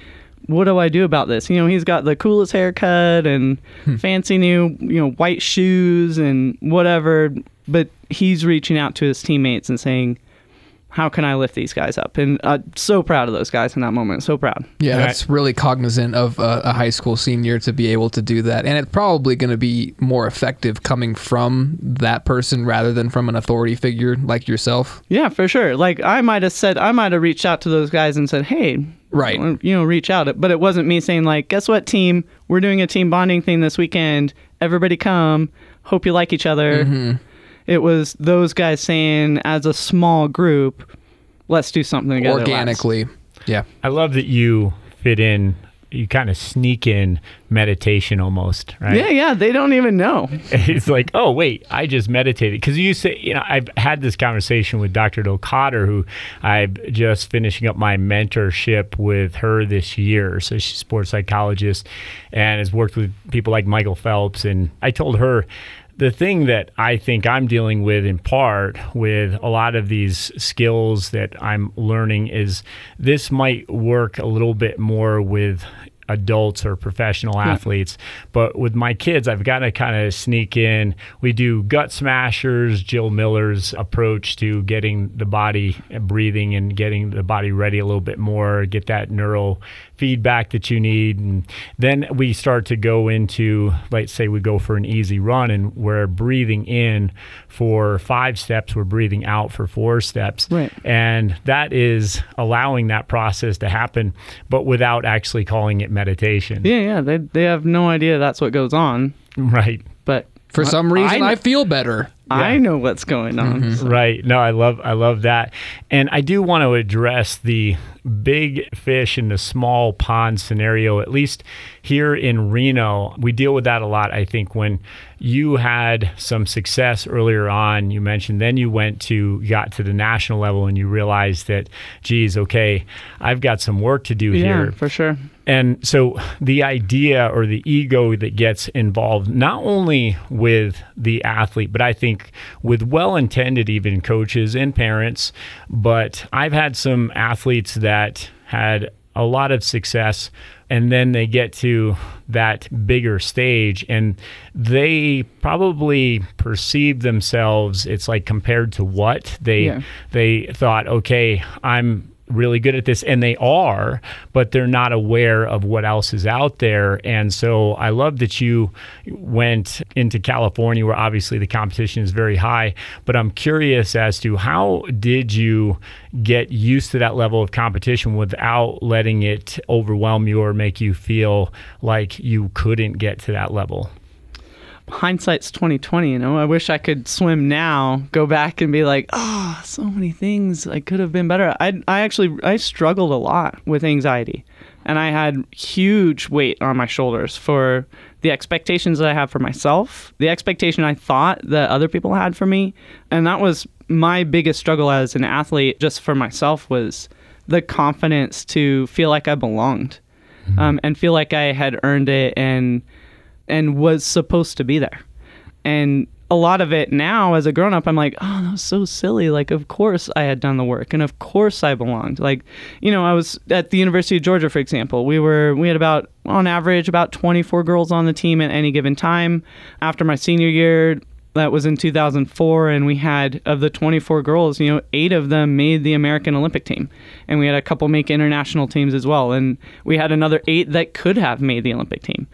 what do I do about this? You know, he's got the coolest haircut and hmm. fancy new, you know, white shoes and whatever, but he's reaching out to his teammates and saying, how can I lift these guys up? And uh, so proud of those guys in that moment. So proud. Yeah, And I- that's really cognizant of a, a high school senior to be able to do that. And it's probably going to be more effective coming from that person rather than from an authority figure like yourself. Yeah, for sure. Like I might have said, I might have reached out to those guys and said, "Hey, Right. you know, reach out." But it wasn't me saying like, "Guess what, team? We're doing a team bonding thing this weekend. Everybody come. Hope you like each other." Mm-hmm. It was those guys saying, as a small group, "Let's do something together." lads." Organically. Yeah. I love that you fit in. You kind of sneak in meditation almost, right? Yeah, yeah. They don't even know. it's like, oh wait, I just meditated because you say, you know, I've had this conversation with Dr. Dahlkoetter, who I'm just finishing up my mentorship with her this year. So she's a sports psychologist and has worked with people like Michael Phelps. And I told her the thing that I think I'm dealing with in part with a lot of these skills that I'm learning is this might work a little bit more with adults or professional hmm. athletes. But with my kids, I've got to kind of sneak in. We do gut smashers, Jill Miller's approach to getting the body breathing and getting the body ready a little bit more, get that neural feedback that you need. And then we start to go into, let's say we go for an easy run and we're breathing in for five steps, we're breathing out for four steps. Right. And that is allowing that process to happen, but without actually calling it meditation. Yeah, yeah. They they have no idea that's what goes on. Right. But For some reason, I- I, feel better. I know what's going on. Mm-hmm. Right. No, I love I love that. And I do want to address the big fish in the small pond scenario at least here in Reno. We deal with that a lot I think when you had some success earlier on, you mentioned then you went to got to the national level and you realized that geez, okay, I've got some work to do Yeah, here. for sure. And so the idea or the ego that gets involved, not only with the athlete, but I think with well intended, even coaches and parents. But I've had some athletes that had a lot of success and then they get to that bigger stage and they probably perceive themselves it's like compared to what they Yeah. they thought okay i'm really good at this and they are but they're not aware of what else is out there. And so i love that you went into california where obviously the competition is very high but i'm curious as to how did you get used to that level of competition without letting it overwhelm you or make you feel like you couldn't get to that level hindsight's 2020 you know? I wish i could swim now go back and be like oh so many things i could have been better. I, I actually i struggled a lot with anxiety and i had huge weight on my shoulders for the expectations that i have for myself the expectation i thought that other people had for me and that was my biggest struggle as an athlete just for myself was the confidence to feel like i belonged um, and feel like i had earned it and and was supposed to be there. And a lot of it now as a grown up, I'm like, oh, that was so silly. Like, of course I had done the work and of course I belonged. Like, you know, I was at the University of Georgia, for example. We were, we had about, on average, about 24 girls on the team at any given time. After my senior year, that was in 2004 and we had of the 24 girls you know eight of them made the american olympic team and we had a couple make international teams as well and we had another eight that could have made the olympic team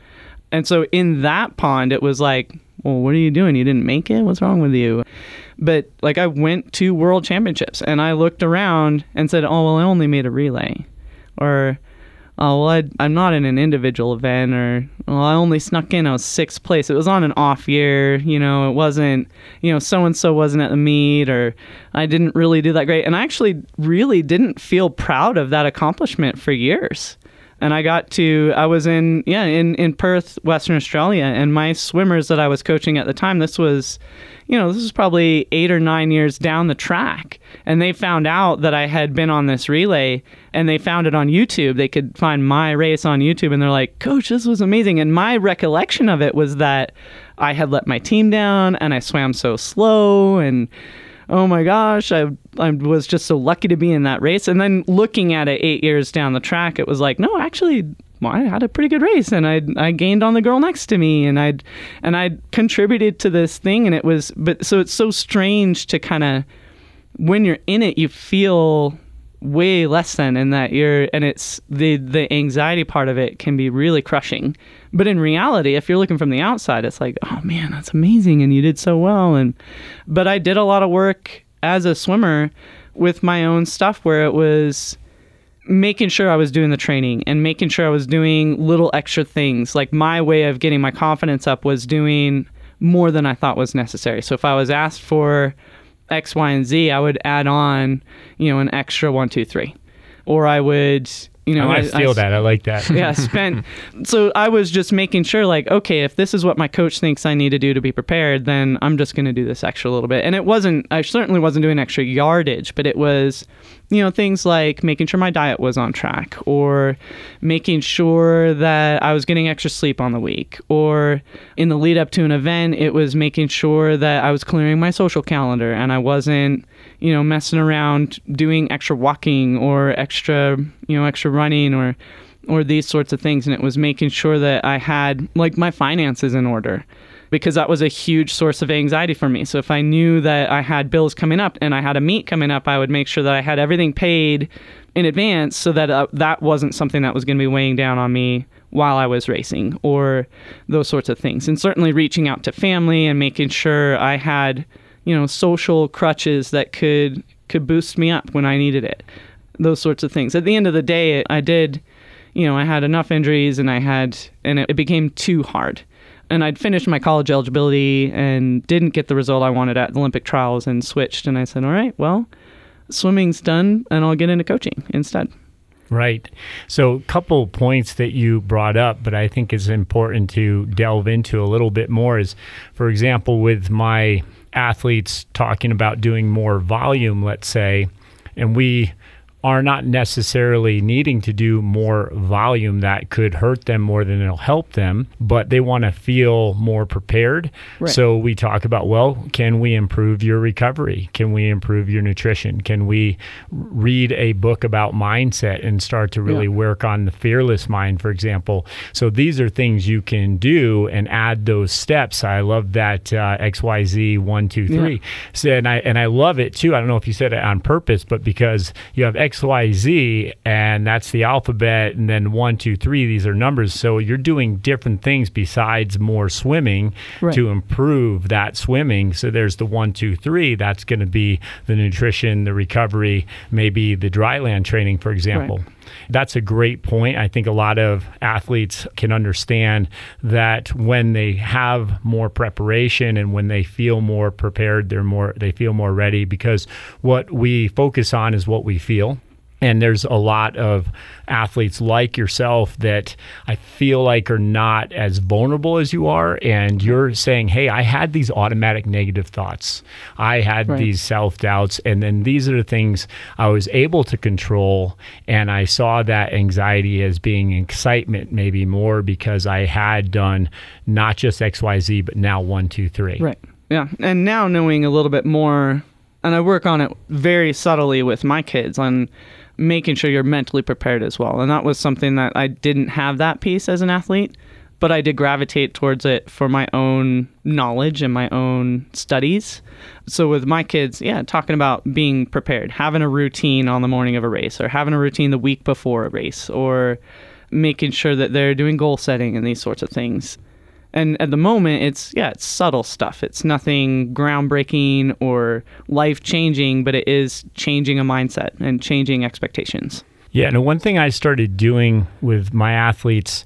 and so in that pond, it was like, well, what are you doing? You didn't make it? What's wrong with you? But like, I went to world championships and I looked around and said, oh, well, I only made a relay. Or, oh, well, I'd, I'm not in an individual event. Or, well, I only snuck in, I was sixth place. It was on an off year. You know, it wasn't, you know, so and so wasn't at the meet or I didn't really do that great. And I actually really didn't feel proud of that accomplishment for years and I got to I was in yeah in in Perth, Western Australia, and my swimmers that I was coaching at the time, this was, you know, this was probably eight or nine years down the track, and they found out that I had been on this relay, and they found it on YouTube. They could find my race on YouTube, and they're like, "Coach, this was amazing." And my recollection of it was that I had let my team down, and I swam so slow, and oh my gosh, I, I was just so lucky to be in that race. And then looking at it eight years down the track, it was like, no, actually, well, I had a pretty good race, and I I gained on the girl next to me, and I'd and I contributed to this thing, and it was, but so it's so strange to kind of when you're in it, you feel way less than and that you're and it's the the anxiety part of it can be really crushing but in reality if you're looking from the outside it's like oh man that's amazing and you did so well and but i did a lot of work as a swimmer with my own stuff where it was making sure I was doing the training and making sure I was doing little extra things. Like my way of getting my confidence up was doing more than I thought was necessary. So if I was asked for X, Y, and Z, I would add on, you know, an extra one, two, three. Or I would you know, I, I feel I, that. I like that. yeah, spent. So I was just making sure, like, okay, if this is what my coach thinks I need to do to be prepared, then I'm just going to do this extra little bit. And it wasn't. I certainly wasn't doing extra yardage, but it was, you know, things like making sure my diet was on track, or making sure that I was getting extra sleep on the week, or in the lead up to an event, it was making sure that I was clearing my social calendar and I wasn't you know, messing around doing extra walking or extra, you know, extra running or or these sorts of things and it was making sure that I had like my finances in order because that was a huge source of anxiety for me. So if I knew that I had bills coming up and I had a meet coming up, I would make sure that I had everything paid in advance so that uh, that wasn't something that was going to be weighing down on me while I was racing or those sorts of things. And certainly reaching out to family and making sure I had you know social crutches that could could boost me up when I needed it. Those sorts of things. At the end of the day, I did, you know, I had enough injuries and I had and it, it became too hard. And I'd finished my college eligibility and didn't get the result I wanted at the Olympic trials and switched and I said, "All right, well, swimming's done and I'll get into coaching instead." Right. So, a couple points that you brought up, but I think it's important to delve into a little bit more is, for example, with my athletes talking about doing more volume, let's say, and we are not necessarily needing to do more volume that could hurt them more than it'll help them, but they want to feel more prepared. Right. So we talk about, well, can we improve your recovery? Can we improve your nutrition? Can we read a book about mindset and start to really yeah. work on the fearless mind, for example? So these are things you can do and add those steps. I love that uh, XYZ one, two, three. Yeah. So, and I and I love it too. I don't know if you said it on purpose, but because you have X XYZ, and that's the alphabet, and then one, two, three, these are numbers. So you're doing different things besides more swimming right. to improve that swimming. So there's the one, two, three. That's going to be the nutrition, the recovery, maybe the dry land training, for example. Right. That's a great point. I think a lot of athletes can understand that when they have more preparation and when they feel more prepared, they're more they feel more ready because what we focus on is what we feel. And there's a lot of athletes like yourself that I feel like are not as vulnerable as you are. And you're saying, hey, I had these automatic negative thoughts. I had right. these self doubts. And then these are the things I was able to control. And I saw that anxiety as being excitement, maybe more because I had done not just XYZ, but now one, two, three. Right. Yeah. And now knowing a little bit more, and I work on it very subtly with my kids on making sure you're mentally prepared as well. And that was something that I didn't have that piece as an athlete, but I did gravitate towards it for my own knowledge and my own studies. So with my kids, yeah, talking about being prepared, having a routine on the morning of a race or having a routine the week before a race or making sure that they're doing goal setting and these sorts of things. And at the moment, it's yeah, it's subtle stuff. It's nothing groundbreaking or life changing, but it is changing a mindset and changing expectations. Yeah, and one thing I started doing with my athletes,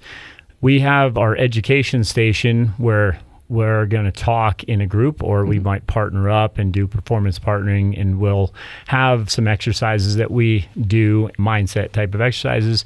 we have our education station where we're going to talk in a group or we mm-hmm. might partner up and do performance partnering and we'll have some exercises that we do mindset type of exercises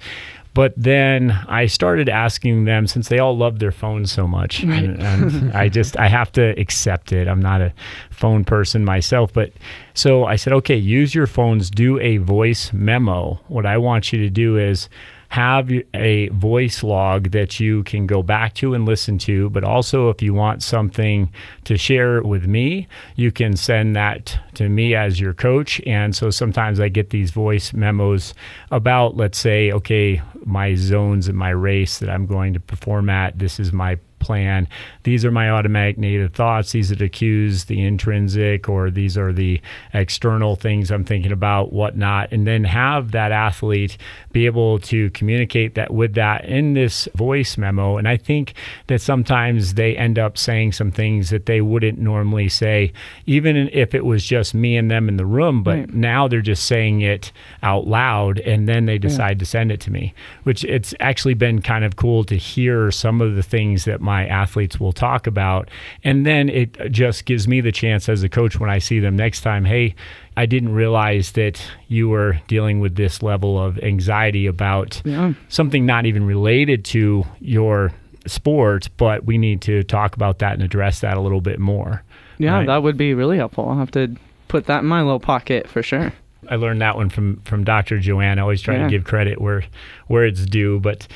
but then I started asking them since they all love their phones so much, right. and, and I just I have to accept it. I'm not a phone person myself, but so I said, okay, use your phones, do a voice memo. What I want you to do is have a voice log that you can go back to and listen to. But also, if you want something to share with me, you can send that to me as your coach. And so sometimes I get these voice memos about, let's say, okay, my zones in my race that I'm going to perform at. This is my plan. These are my automatic negative thoughts. These are the cues, the intrinsic, or these are the external things I'm thinking about, whatnot. And then have that athlete be able to communicate that with that in this voice memo. And I think that sometimes they end up saying some things that they wouldn't normally say, even if it was just me and them in the room. But Right. now they're just saying it out loud and then they decide to send it to me, which it's actually been kind of cool to hear some of the things that my athletes will talk about. And then it just gives me the chance as a coach when I see them next time, hey, I didn't realize that you were dealing with this level of anxiety about Yeah. something not even related to your sport, but we need to talk about that and address that a little bit more. Yeah, Right. that would be really helpful. I'll have to put that in my little pocket for sure. I learned that one from from Dr. Joanne. I always try Yeah. to give credit where where it's due. But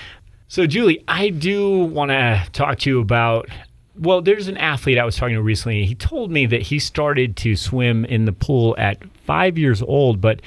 so Julie, I do want to talk to you about well, there's an athlete I was talking to recently. He told me that he started to swim in the pool at five years old, but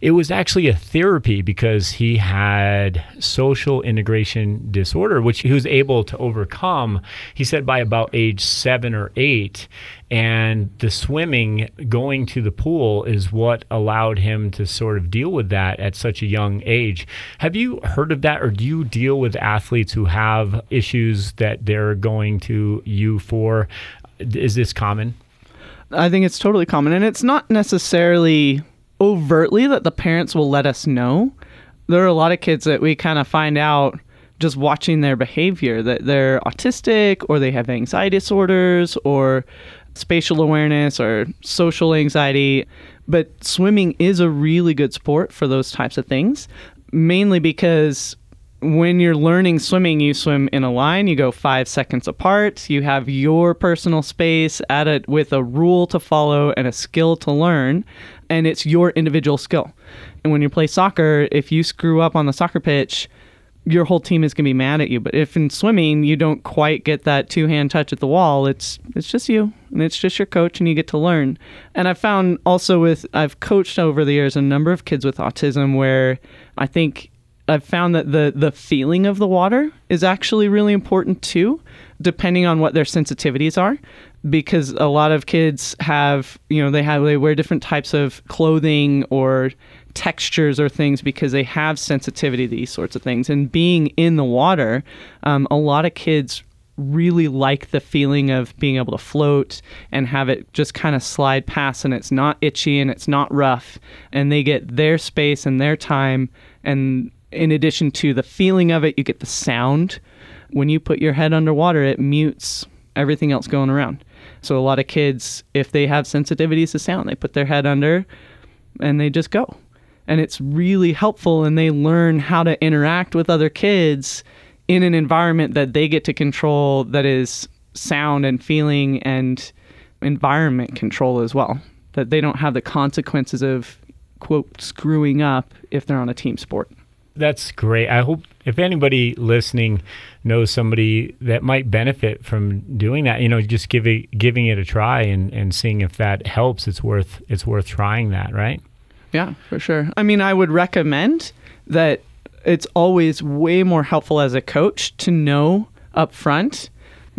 it was actually a therapy because he had social integration disorder, which he was able to overcome, he said, by about age seven or eight. And the swimming, going to the pool, is what allowed him to sort of deal with that at such a young age. Have you heard of that, or do you deal with athletes who have issues that they're going to you for? Is this common? I think it's totally common, and it's not necessarily overtly that the parents will let us know. There are a lot of kids that we kind of find out just watching their behavior that they're autistic or they have anxiety disorders or spatial awareness or social anxiety. But swimming is a really good sport for those types of things, mainly because when you're learning swimming, you swim in a line, you go five seconds apart, you have your personal space at it with a rule to follow and a skill to learn, and it's your individual skill. And when you play soccer, if you screw up on the soccer pitch, your whole team is going to be mad at you. But if in swimming you don't quite get that two hand touch at the wall, it's it's just you and it's just your coach and you get to learn. And I've found also with I've coached over the years a number of kids with autism where I think I've found that the the feeling of the water is actually really important too, depending on what their sensitivities are. Because a lot of kids have, you know, they have they wear different types of clothing or textures or things because they have sensitivity to these sorts of things. And being in the water, um, a lot of kids really like the feeling of being able to float and have it just kind of slide past and it's not itchy and it's not rough and they get their space and their time and in addition to the feeling of it you get the sound. When you put your head underwater it mutes everything else going around. So a lot of kids if they have sensitivities to sound they put their head under and they just go. And it's really helpful and they learn how to interact with other kids in an environment that they get to control that is sound and feeling and environment control as well. That they don't have the consequences of quote screwing up if they're on a team sport That's great. I hope if anybody listening knows somebody that might benefit from doing that, you know, just giving giving it a try and, and seeing if that helps, it's worth it's worth trying that, right? Yeah, for sure. I mean, I would recommend that it's always way more helpful as a coach to know up front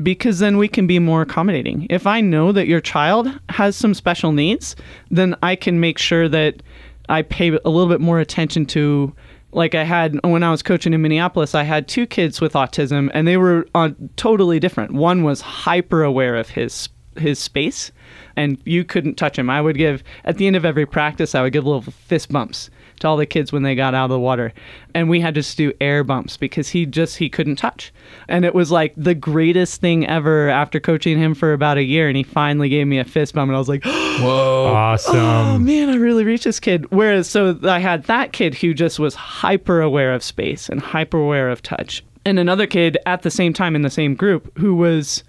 because then we can be more accommodating. If I know that your child has some special needs, then I can make sure that I pay a little bit more attention to like I had when I was coaching in Minneapolis, I had two kids with autism and they were uh, totally different. One was hyper aware of his his space and you couldn't touch him. I would give at the end of every practice, I would give little fist bumps to all the kids when they got out of the water, and we had to just do air bumps because he just he couldn't touch, and it was like the greatest thing ever. After coaching him for about a year, and he finally gave me a fist bump, and I was like, Whoa. Awesome. oh man, I really reached this kid. Whereas, so I had that kid who just was hyper aware of space and hyper aware of touch, and another kid at the same time in the same group who was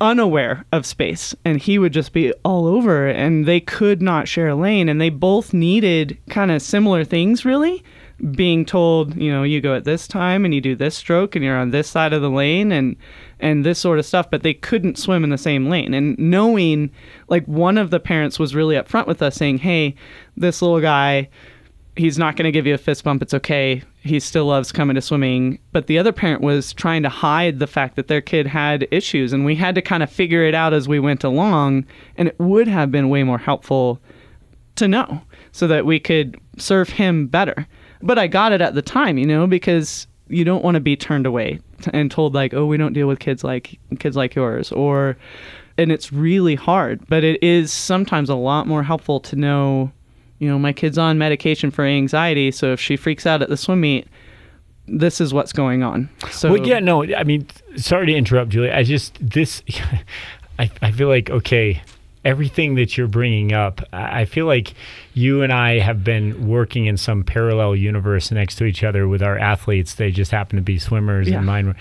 unaware of space and he would just be all over and they could not share a lane and they both needed kind of similar things really. Being told you know you go at this time and you do this stroke and you're on this side of the lane and and this sort of stuff but they couldn't swim in the same lane. And knowing like one of the parents was really upfront with us saying hey this little guy he's not going to give you a fist bump it's okay he still loves coming to swimming. But the other parent was trying to hide the fact that their kid had issues. And we had to kind of figure it out as we went along. And it would have been way more helpful to know so that we could serve him better. But I got it at the time, you know, because you don't want to be turned away and told like, "Oh, we don't deal with kids like kids like yours," or and it's really hard, but it is sometimes a lot more helpful to know you know, my kid's on medication for anxiety, so if she freaks out at the swim meet, this is what's going on. So well, yeah, no, I mean, sorry to interrupt, Julie. I just this, I I feel like okay, everything that you're bringing up, I feel like you and I have been working in some parallel universe next to each other with our athletes. They just happen to be swimmers, Yeah. and mine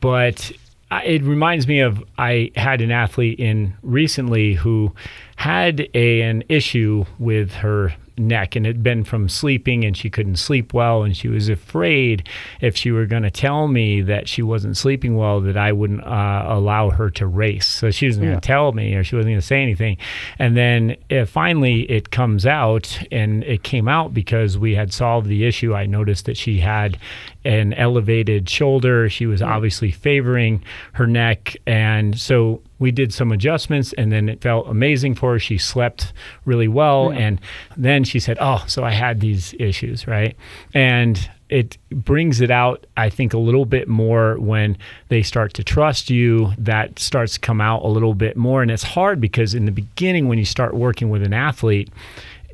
but. It reminds me of I had an athlete in recently who had a, an issue with her neck and it had been from sleeping and she couldn't sleep well and she was afraid if she were going to tell me that she wasn't sleeping well that I wouldn't uh, allow her to race. So she wasn't Yeah. going to tell me or she wasn't going to say anything. And then uh, finally it comes out and it came out because we had solved the issue. I noticed that she had an elevated shoulder. She was obviously favoring her neck and so we did some adjustments and then it felt amazing for her. She slept really well hmm. and then she said oh so i had these issues right? And it brings it out i think a little bit more when they start to trust you. That starts to come out a little bit more and it's hard because in the beginning when you start working with an athlete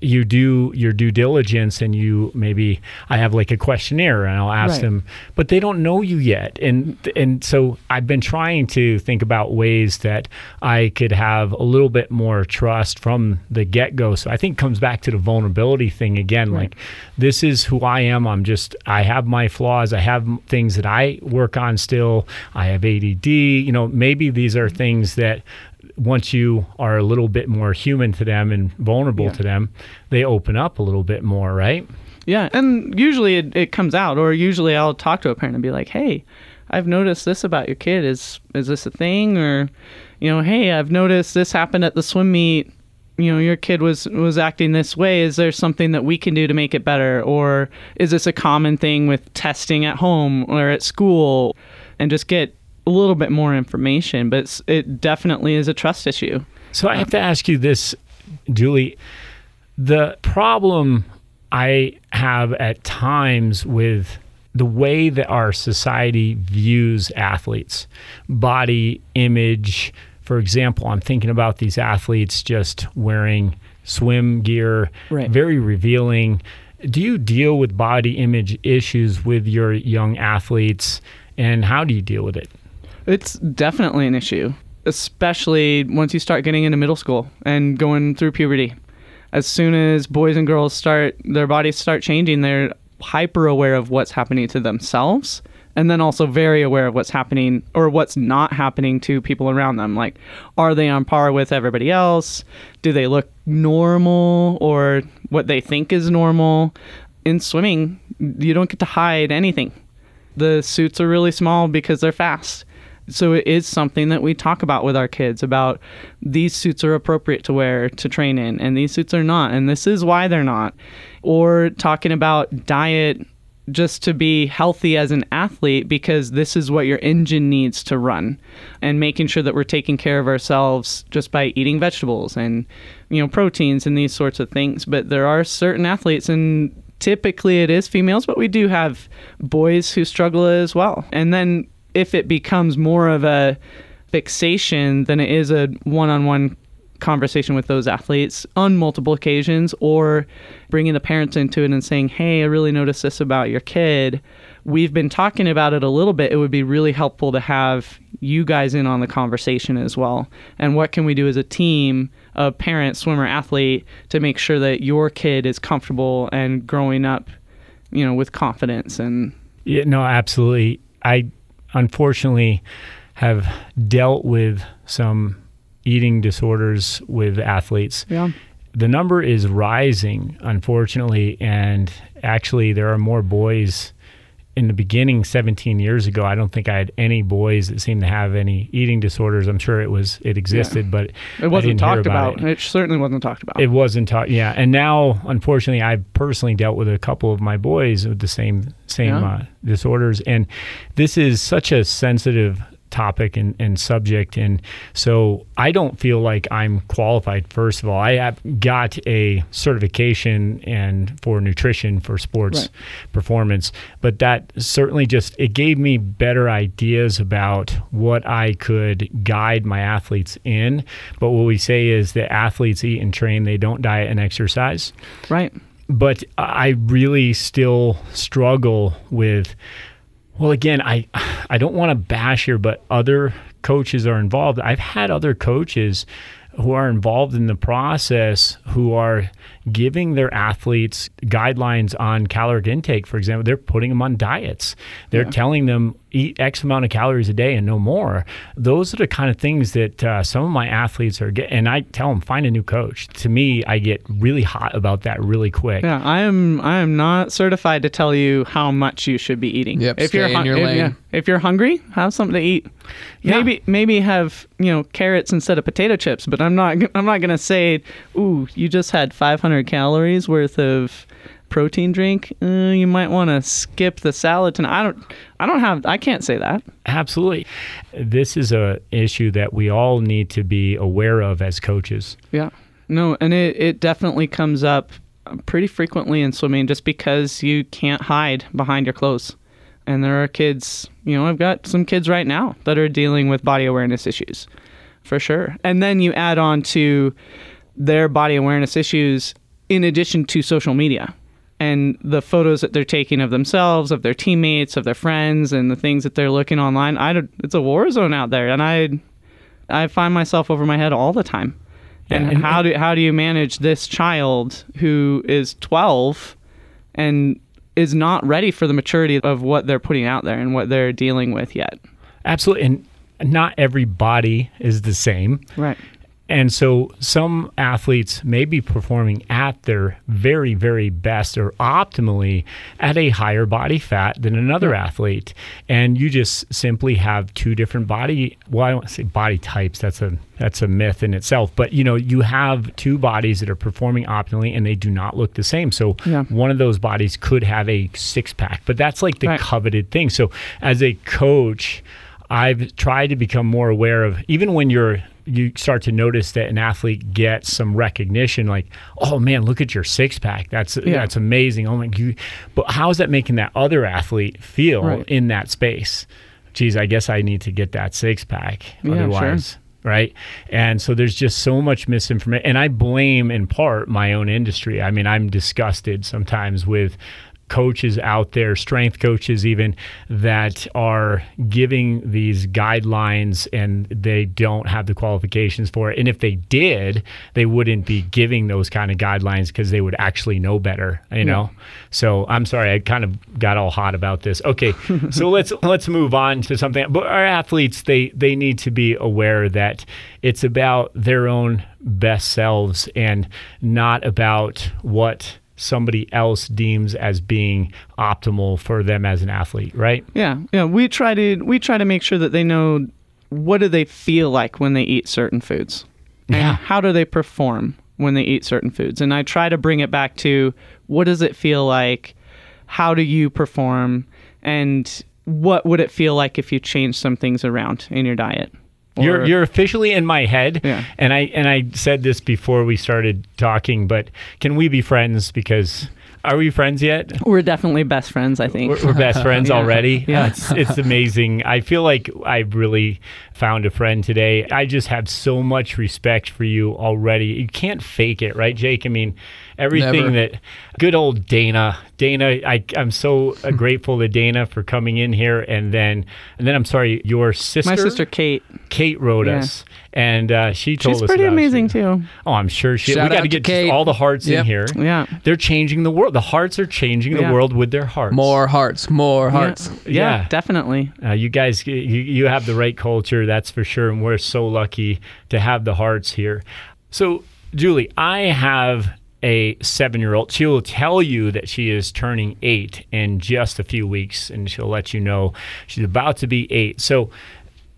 you do your due diligence and you maybe I have like a questionnaire and I'll ask Right. them but they don't know you yet. And and so I've been trying to think about ways that I could have a little bit more trust from the get-go. So I think it comes back to the vulnerability thing again. Like this is who I am. I'm just I have my flaws. I have things that I work on still. I have ADD you know maybe these are things that once you are a little bit more human to them and vulnerable Yeah. to them, they open up a little bit more, right? Yeah, and usually it, it comes out, or usually I'll talk to a parent and be like, "Hey, I've noticed this about your kid. Is is this a thing?" Or, you know, "Hey, I've noticed this happened at the swim meet. You know, your kid was was acting this way. Is there something that we can do to make it better? Or is this a common thing with testing at home or at school?" And just get a little bit more information. But it definitely is a trust issue. So I have to ask you this, Julie. The problem I have at times with the way that our society views athletes, body image. For example, I'm thinking about these athletes just wearing swim gear, Right. very revealing. Do you deal with body image issues with your young athletes, and how do you deal with it? It's definitely an issue, especially once you start getting into middle school and going through puberty. As soon as boys and girls start, their bodies start changing, they're hyper aware of what's happening to themselves and then also very aware of what's happening or what's not happening to people around them. Like, are they on par with everybody else? Do they look normal or what they think is normal? In swimming, you don't get to hide anything the suits are really small because they're fast. So it is something that we talk about with our kids about these suits are appropriate to wear to train in and these suits are not and this is why they're not. Or talking about diet just to be healthy as an athlete because this is what your engine needs to run and making sure that we're taking care of ourselves just by eating vegetables and you know proteins and these sorts of things but there are certain athletes and typically it is females but we do have boys who struggle as well and then if it becomes more of a fixation than it is a one-on-one conversation with those athletes on multiple occasions or bringing the parents into it and saying hey i really noticed this about your kid. We've been talking about it a little bit. It would be really helpful to have you guys in on the conversation as well. And what can we do as a team of parent swimmer athlete to make sure that your kid is comfortable and growing up you know with confidence and Yeah, no, absolutely. I unfortunately have dealt with some eating disorders with athletes. yeah The number is rising, unfortunately, and actually, there are more boys in the beginning 17 years ago, I don't think I had any boys that seemed to have any eating disorders. I'm sure it was it existed, but It wasn't talked about. It. It. certainly wasn't talked about. It wasn't talked yeah. And now, unfortunately, I've personally dealt with a couple of my boys with the same same Yeah. uh, disorders, and this is such a sensitive topic and, and subject and so i don't feel like i'm qualified first of all i have got a certification and for nutrition for sports Right. performance but that certainly just it gave me better ideas about what i could guide my athletes in but what we say is that athletes eat and train they don't diet and exercise right. but I really still struggle with. Well, again, I I don't want to bash here, but other coaches are involved. I've had other coaches who are involved in the process who are giving their athletes guidelines on caloric intake. For example, they're putting them on diets. They're telling them eat X amount of calories a day and no more. Those are the kind of things that uh, some of my athletes are getting. And I tell them find a new coach. To me, I get really hot about that really quick. Yeah, I am. I am not certified to tell you how much you should be eating. Yep, if stay you're in hun- your if, lane. yeah, if you're hungry, have something to eat. Yeah. Maybe maybe have you know carrots instead of potato chips. But I'm not. I'm not gonna say, ooh, you just had 500 calories worth of protein drink. Uh, you might want to skip the salad tonight. I don't. I don't have. I can't say that. Absolutely. This is a issue that we all need to be aware of as coaches. Yeah. No, and it, it definitely comes up pretty frequently in swimming just because you can't hide behind your clothes. And there are kids, you know, I've got some kids right now that are dealing with body awareness issues for sure. And then you add on to their body awareness issues in addition to social media and the photos that they're taking of themselves, of their teammates, of their friends, and the things that they're looking online. I don't, it's a war zone out there, and I I find myself over my head all the time. Yeah, and, and- how do how do you manage this child who is 12 and is not ready for the maturity of what they're putting out there and what they're dealing with yet? Absolutely. And not every body is the same. Right. And so some athletes may be performing at their very, very best or optimally at a higher body fat than another athlete. And you just simply have two different body well, I don't say body types, that's a that's a myth in itself. But you know, you have two bodies that are performing optimally and they do not look the same. So Yeah. one of those bodies could have a six pack, but that's like the Right. coveted thing. So as a coach, I've tried to become more aware of even when you're you start to notice that an athlete gets some recognition like oh man look at your six pack that's Yeah. that's amazing oh my you but how is that making that other athlete feel Right. in that space geez I guess I need to get that six pack Yeah, sure. otherwise right and so there's just so much misinformation and I blame in part my own industry I mean I'm disgusted sometimes with coaches out there, strength coaches even, that are giving these guidelines and they don't have the qualifications for it. And if they did, they wouldn't be giving those kind of guidelines because they would actually know better, you know? So I'm sorry, I kind of got all hot about this. Okay, so let's let's move on to something. But our athletes, they they need to be aware that it's about their own best selves and not about what somebody else deems as being optimal for them as an athlete, right? Yeah, yeah. We try to we try to make sure that they know what do they feel like when they eat certain foods, and Yeah. how do they perform when they eat certain foods. And I try to bring it back to what does it feel like, how do you perform, and what would it feel like if you change some things around in your diet. You're you're officially in my head, Yeah. and I and I said this before we started talking, but can we be friends? Because are we friends yet? we're definitely best friends. I think. We're, we're best friends Yeah. already. Yeah. Uh, it's, it's amazing. I feel like I've really found a friend today. I just have so much respect for you already. You can't fake it, right, Jake? I mean, everything Never. that good old Dana, Dana, I, I'm so grateful to Dana for coming in here. And then, and then I'm sorry, your sister, My sister Kate. Kate wrote Yeah. us. And uh, she told She's us pretty amazing too. Oh, I'm sure she. Shout we got to get all the hearts Yep. in here. Yeah. They're changing the world. The hearts are changing the world with their hearts. More hearts, more hearts. Yeah, yeah, Yeah. definitely. Uh, you guys, you, you have the right culture, that's for sure. And we're so lucky to have the hearts here. So, Julie, I have a seven year old. She will tell you that she is turning eight in just a few weeks, and she'll let you know she's about to be eight. So,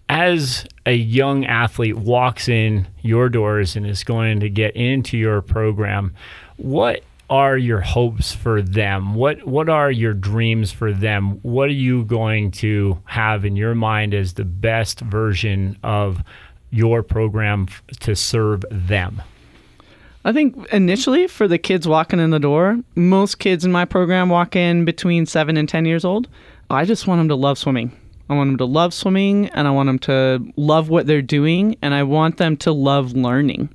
as a young athlete walks in your doors and is going to get into your program, what are your hopes for them? What what are your dreams for them? What are you going to have in your mind as the best version of your program to serve them? I think initially for the kids walking in the door, most kids in my program walk in between seven and 10 years old. I just want them to love swimming. I want them to love swimming and I want them to love what they're doing and I want them to love learning.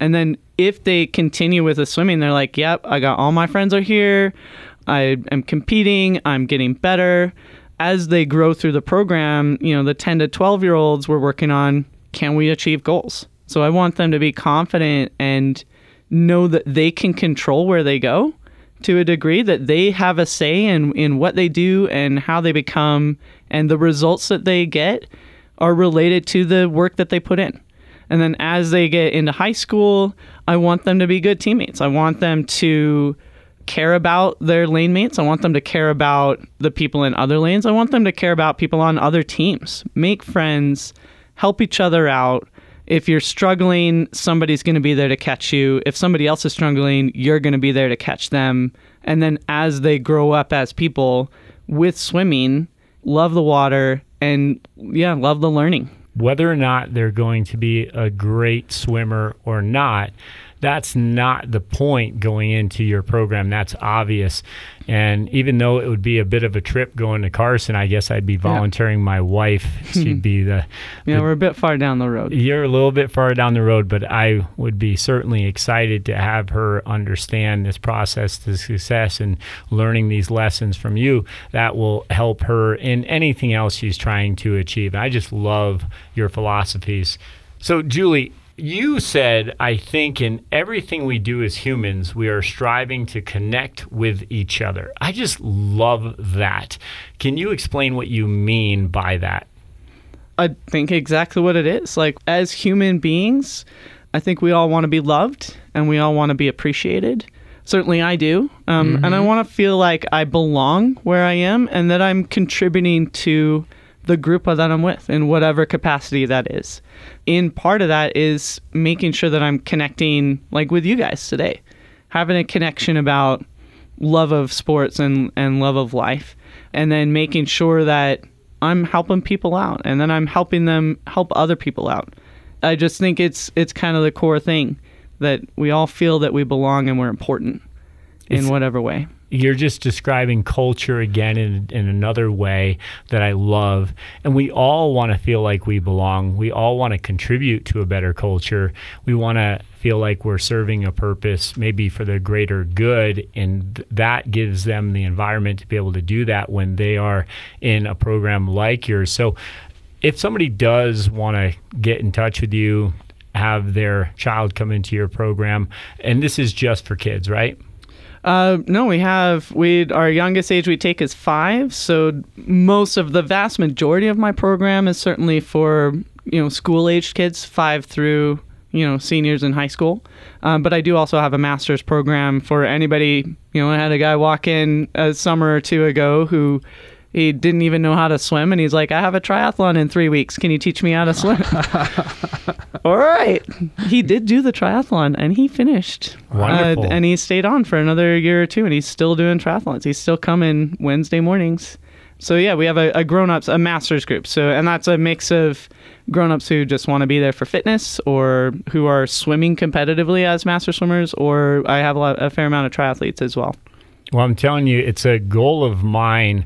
And then if they continue with the swimming, they're like, yep, I got all my friends are here. I am competing. I'm getting better. As they grow through the program, you know, the 10 to 12 year olds we're working on, can we achieve goals? So I want them to be confident and know that they can control where they go to a degree that they have a say in, in what they do and how they become and the results that they get are related to the work that they put in. And then as they get into high school, I want them to be good teammates. I want them to care about their lane mates. I want them to care about the people in other lanes. I want them to care about people on other teams, make friends, help each other out. If you're struggling, somebody's going to be there to catch you. If somebody else is struggling, you're going to be there to catch them. And then as they grow up as people with swimming, love the water and yeah, love the learning whether or not they're going to be a great swimmer or not, that's not the point going into your program. That's obvious. And even though it would be a bit of a trip going to Carson, I guess I'd be volunteering yeah. my wife. She'd be the. Yeah, the, we're a bit far down the road. You're a little bit far down the road, but I would be certainly excited to have her understand this process to success and learning these lessons from you that will help her in anything else she's trying to achieve. I just love your philosophies. So, Julie, you said, I think in everything we do as humans, we are striving to connect with each other. I just love that. Can you explain what you mean by that? I think exactly what it is. Like, as human beings, I think we all want to be loved and we all want to be appreciated. Certainly, I do. Um, mm-hmm. And I mm-hmm. want to feel like I belong where I am and that I'm contributing to the group that I'm with in whatever capacity that is. In part of that is making sure that I'm connecting like with you guys today, having a connection about love of sports and, and love of life, and then making sure that I'm helping people out and then I'm helping them help other people out. I just think it's it's kind of the core thing that we all feel that we belong and we're important in it's, whatever way you're just describing culture again in, in another way that I love. And we all want to feel like we belong. We all want to contribute to a better culture. We want to feel like we're serving a purpose, maybe for the greater good. And that gives them the environment to be able to do that when they are in a program like yours. So if somebody does want to get in touch with you, have their child come into your program, and this is just for kids, right? Uh, no, we have we our youngest age we take is five. So most of the vast majority of my program is certainly for you know school aged kids, five through you know seniors in high school. Um, but I do also have a master's program for anybody. You know, I had a guy walk in a summer or two ago who he didn't even know how to swim and he's like i have a triathlon in three weeks. Can you teach me how to swim? All right. He did do the triathlon and he finished. Wonderful. Uh, and he stayed on for another year or two and he's still doing triathlons. He's still coming wednesday mornings. So yeah we have a, a grown-ups a master's group. So and that's a mix of grown-ups who just want to be there for fitness or who are swimming competitively as master swimmers or i have a, lot, a fair amount of triathletes as well. Well i'm telling you it's a goal of mine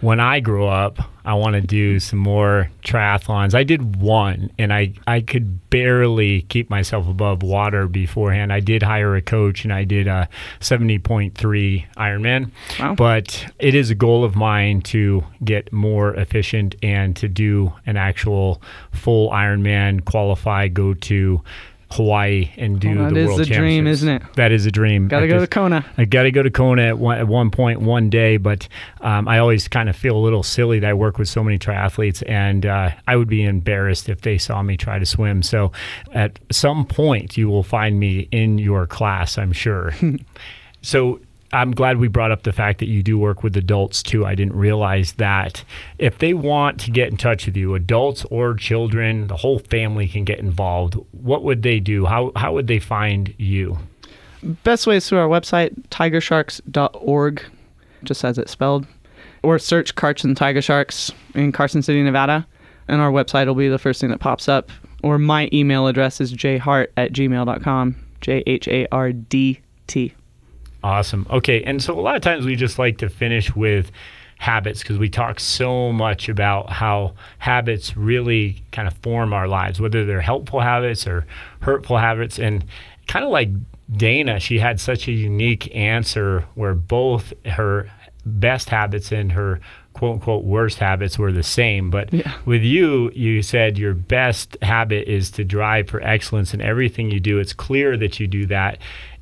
when I grew up, I want to do some more triathlons. I did one and I, I could barely keep myself above water beforehand. I did hire a coach and I did a 70.3 Ironman. Wow. But it is a goal of mine to get more efficient and to do an actual full Ironman, qualify, go to Hawaii and do Well, that the is world the dream, isn't it? That is a dream. Got to go to Kona. I got to go to Kona at one, at one point one day, but um, I always kind of feel a little silly that I work with so many triathletes, and uh, I would be embarrassed if they saw me try to swim. So, at some point, you will find me in your class, I'm sure. so. I'm glad we brought up the fact that you do work with adults too. I didn't realize that. If they want to get in touch with you, adults or children, the whole family can get involved. What would they do? How how would they find you? Best way is through our website, tigersharks.org, just as it's spelled. Or search Carson Tiger Sharks in Carson City, Nevada, and our website will be the first thing that pops up. Or my email address is jhardt at gmail.com, J H A R D T. Awesome. Okay. And so a lot of times we just like to finish with habits because we talk so much about how habits really kind of form our lives, whether they're helpful habits or hurtful habits. And kind of like Dana, she had such a unique answer where both her best habits and her quote unquote worst habits were the same. But Yeah. with you, you said your best habit is to drive for excellence in everything you do. It's clear that you do that.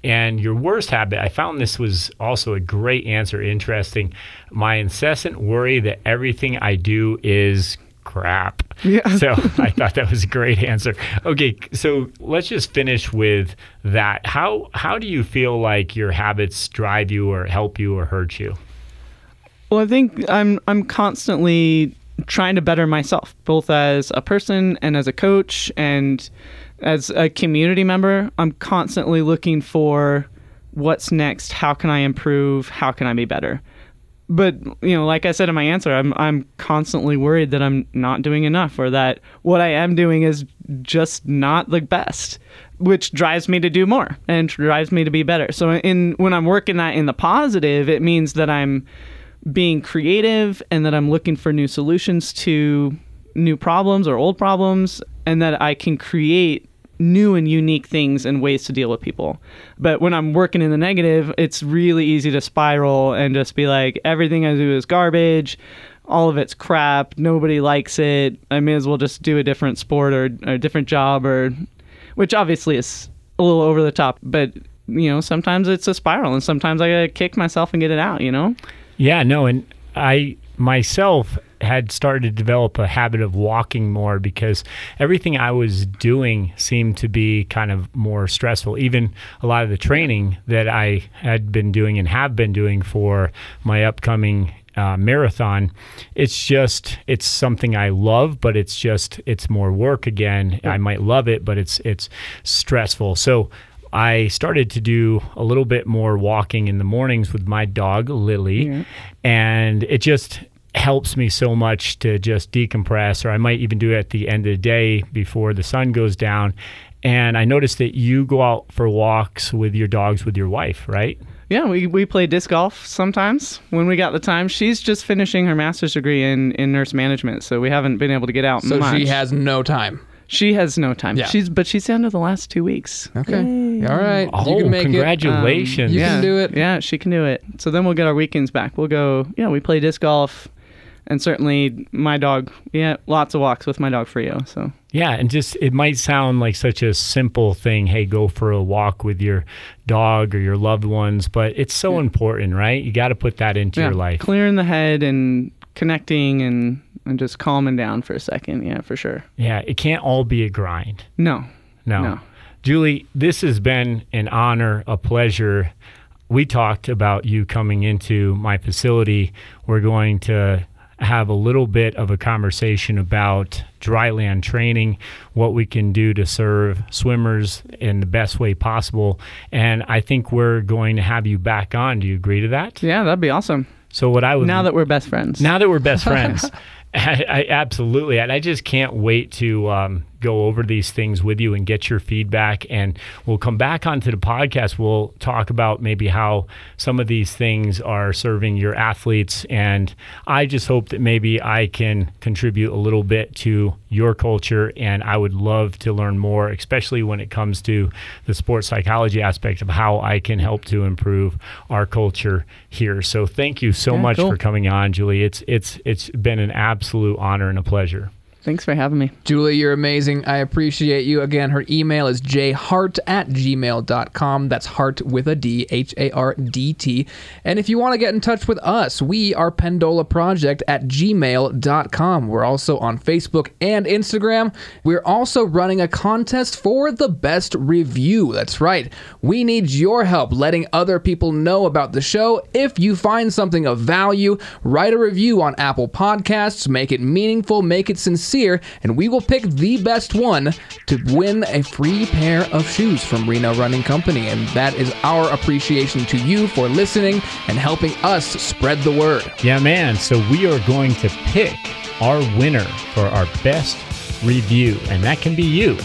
And your worst habit, I found this was also a great answer, interesting. My incessant worry that everything I do is crap. Yeah. So I thought that was a great answer. Okay, so let's just finish with that. How how do you feel like your habits drive you or help you or hurt you? Well, I think I'm I'm constantly trying to better myself, both as a person and as a coach and as a community member. I'm constantly looking for what's next, how can I improve, how can I be better. But you know, like I said in my answer, I'm I'm constantly worried that I'm not doing enough or that what I am doing is just not the best, which drives me to do more and drives me to be better. So in when I'm working that in the positive, it means that I'm being creative and that I'm looking for new solutions to new problems or old problems and that I can create new and unique things and ways to deal with people. But when I'm working in the negative, it's really easy to spiral and just be like everything I do is garbage. All of it's crap. Nobody likes it. I may as well just do a different sport or, or a different job or which obviously is a little over the top, but you know, sometimes it's a spiral and sometimes I gotta kick myself and get it out, you know? Yeah, no, and I myself had started to develop a habit of walking more because everything I was doing seemed to be kind of more stressful. Even a lot of the training that I had been doing and have been doing for my upcoming uh, marathon, it's just it's something I love, but it's just it's more work again. I might love it, but it's it's stressful. So I started to do a little bit more walking in the mornings with my dog Lily, and it just helps me so much to just decompress. Or I might even do it at the end of the day before the sun goes down. And I noticed that you go out for walks with your dogs with your wife, right? Yeah, we, we play disc golf sometimes when we got the time. She's just finishing her master's degree in, in nurse management, so we haven't been able to get out So much. she has no time. She has no time. Yeah. She's but she's down to the last two weeks. Okay. All right. Oh, you can make congratulations! it. You yeah, can do it. Yeah, she can do it. So then we'll get our weekends back. We'll go. Yeah, we play disc golf, and certainly my dog. Yeah, lots of walks with my dog Frio. So Yeah, and just it might sound like such a simple thing. Hey, go for a walk with your dog or your loved ones, but it's so important, right? You got to put that into yeah, your life. clearing the head and connecting and and just calming down for a second. Yeah, for sure. Yeah, it can't all be a grind. No, No. No. Julie, this has been an honor, a pleasure. We talked about you coming into my facility. We're going to have a little bit of a conversation about dryland training, what we can do to serve swimmers in the best way possible. And I think we're going to have you back on. Do you agree to that? yeah, that'd be awesome. So what I would Now that we're best friends. now that we're best friends, I, I absolutely, and I just can't wait to um, go over these things with you and get your feedback. And we'll come back onto the podcast. We'll talk about maybe how some of these things are serving your athletes. And I just hope that maybe I can contribute a little bit to your culture. And I would love to learn more, especially when it comes to the sports psychology aspect of how I can help to improve our culture here. So thank you so Yeah, much cool. for coming on, Julie. It's it's it's been an absolute honor and a pleasure. Thanks for having me. Julie, you're amazing. I appreciate you. Again, her email is jhardt at gmail.com. That's heart with a D, H A R D T. And if you want to get in touch with us, we are Pendola Project at gmail.com. We're also on Facebook and Instagram. We're also running a contest for the best review. That's right. We need your help letting other people know about the show. If you find something of value, write a review on Apple Podcasts, make it meaningful, make it sincere and we will pick the best one to win a free pair of shoes from Reno Running Company. And that is our appreciation to you for listening and helping us spread the word. Yeah, man. So we are going to pick our winner for our best review, and that can be you,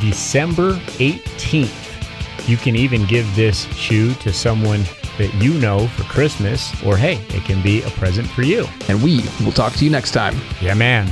December 18th. You can even give this shoe to someone that you know for Christmas, or hey, it can be a present for you. And we will talk to you next time. Yeah, man.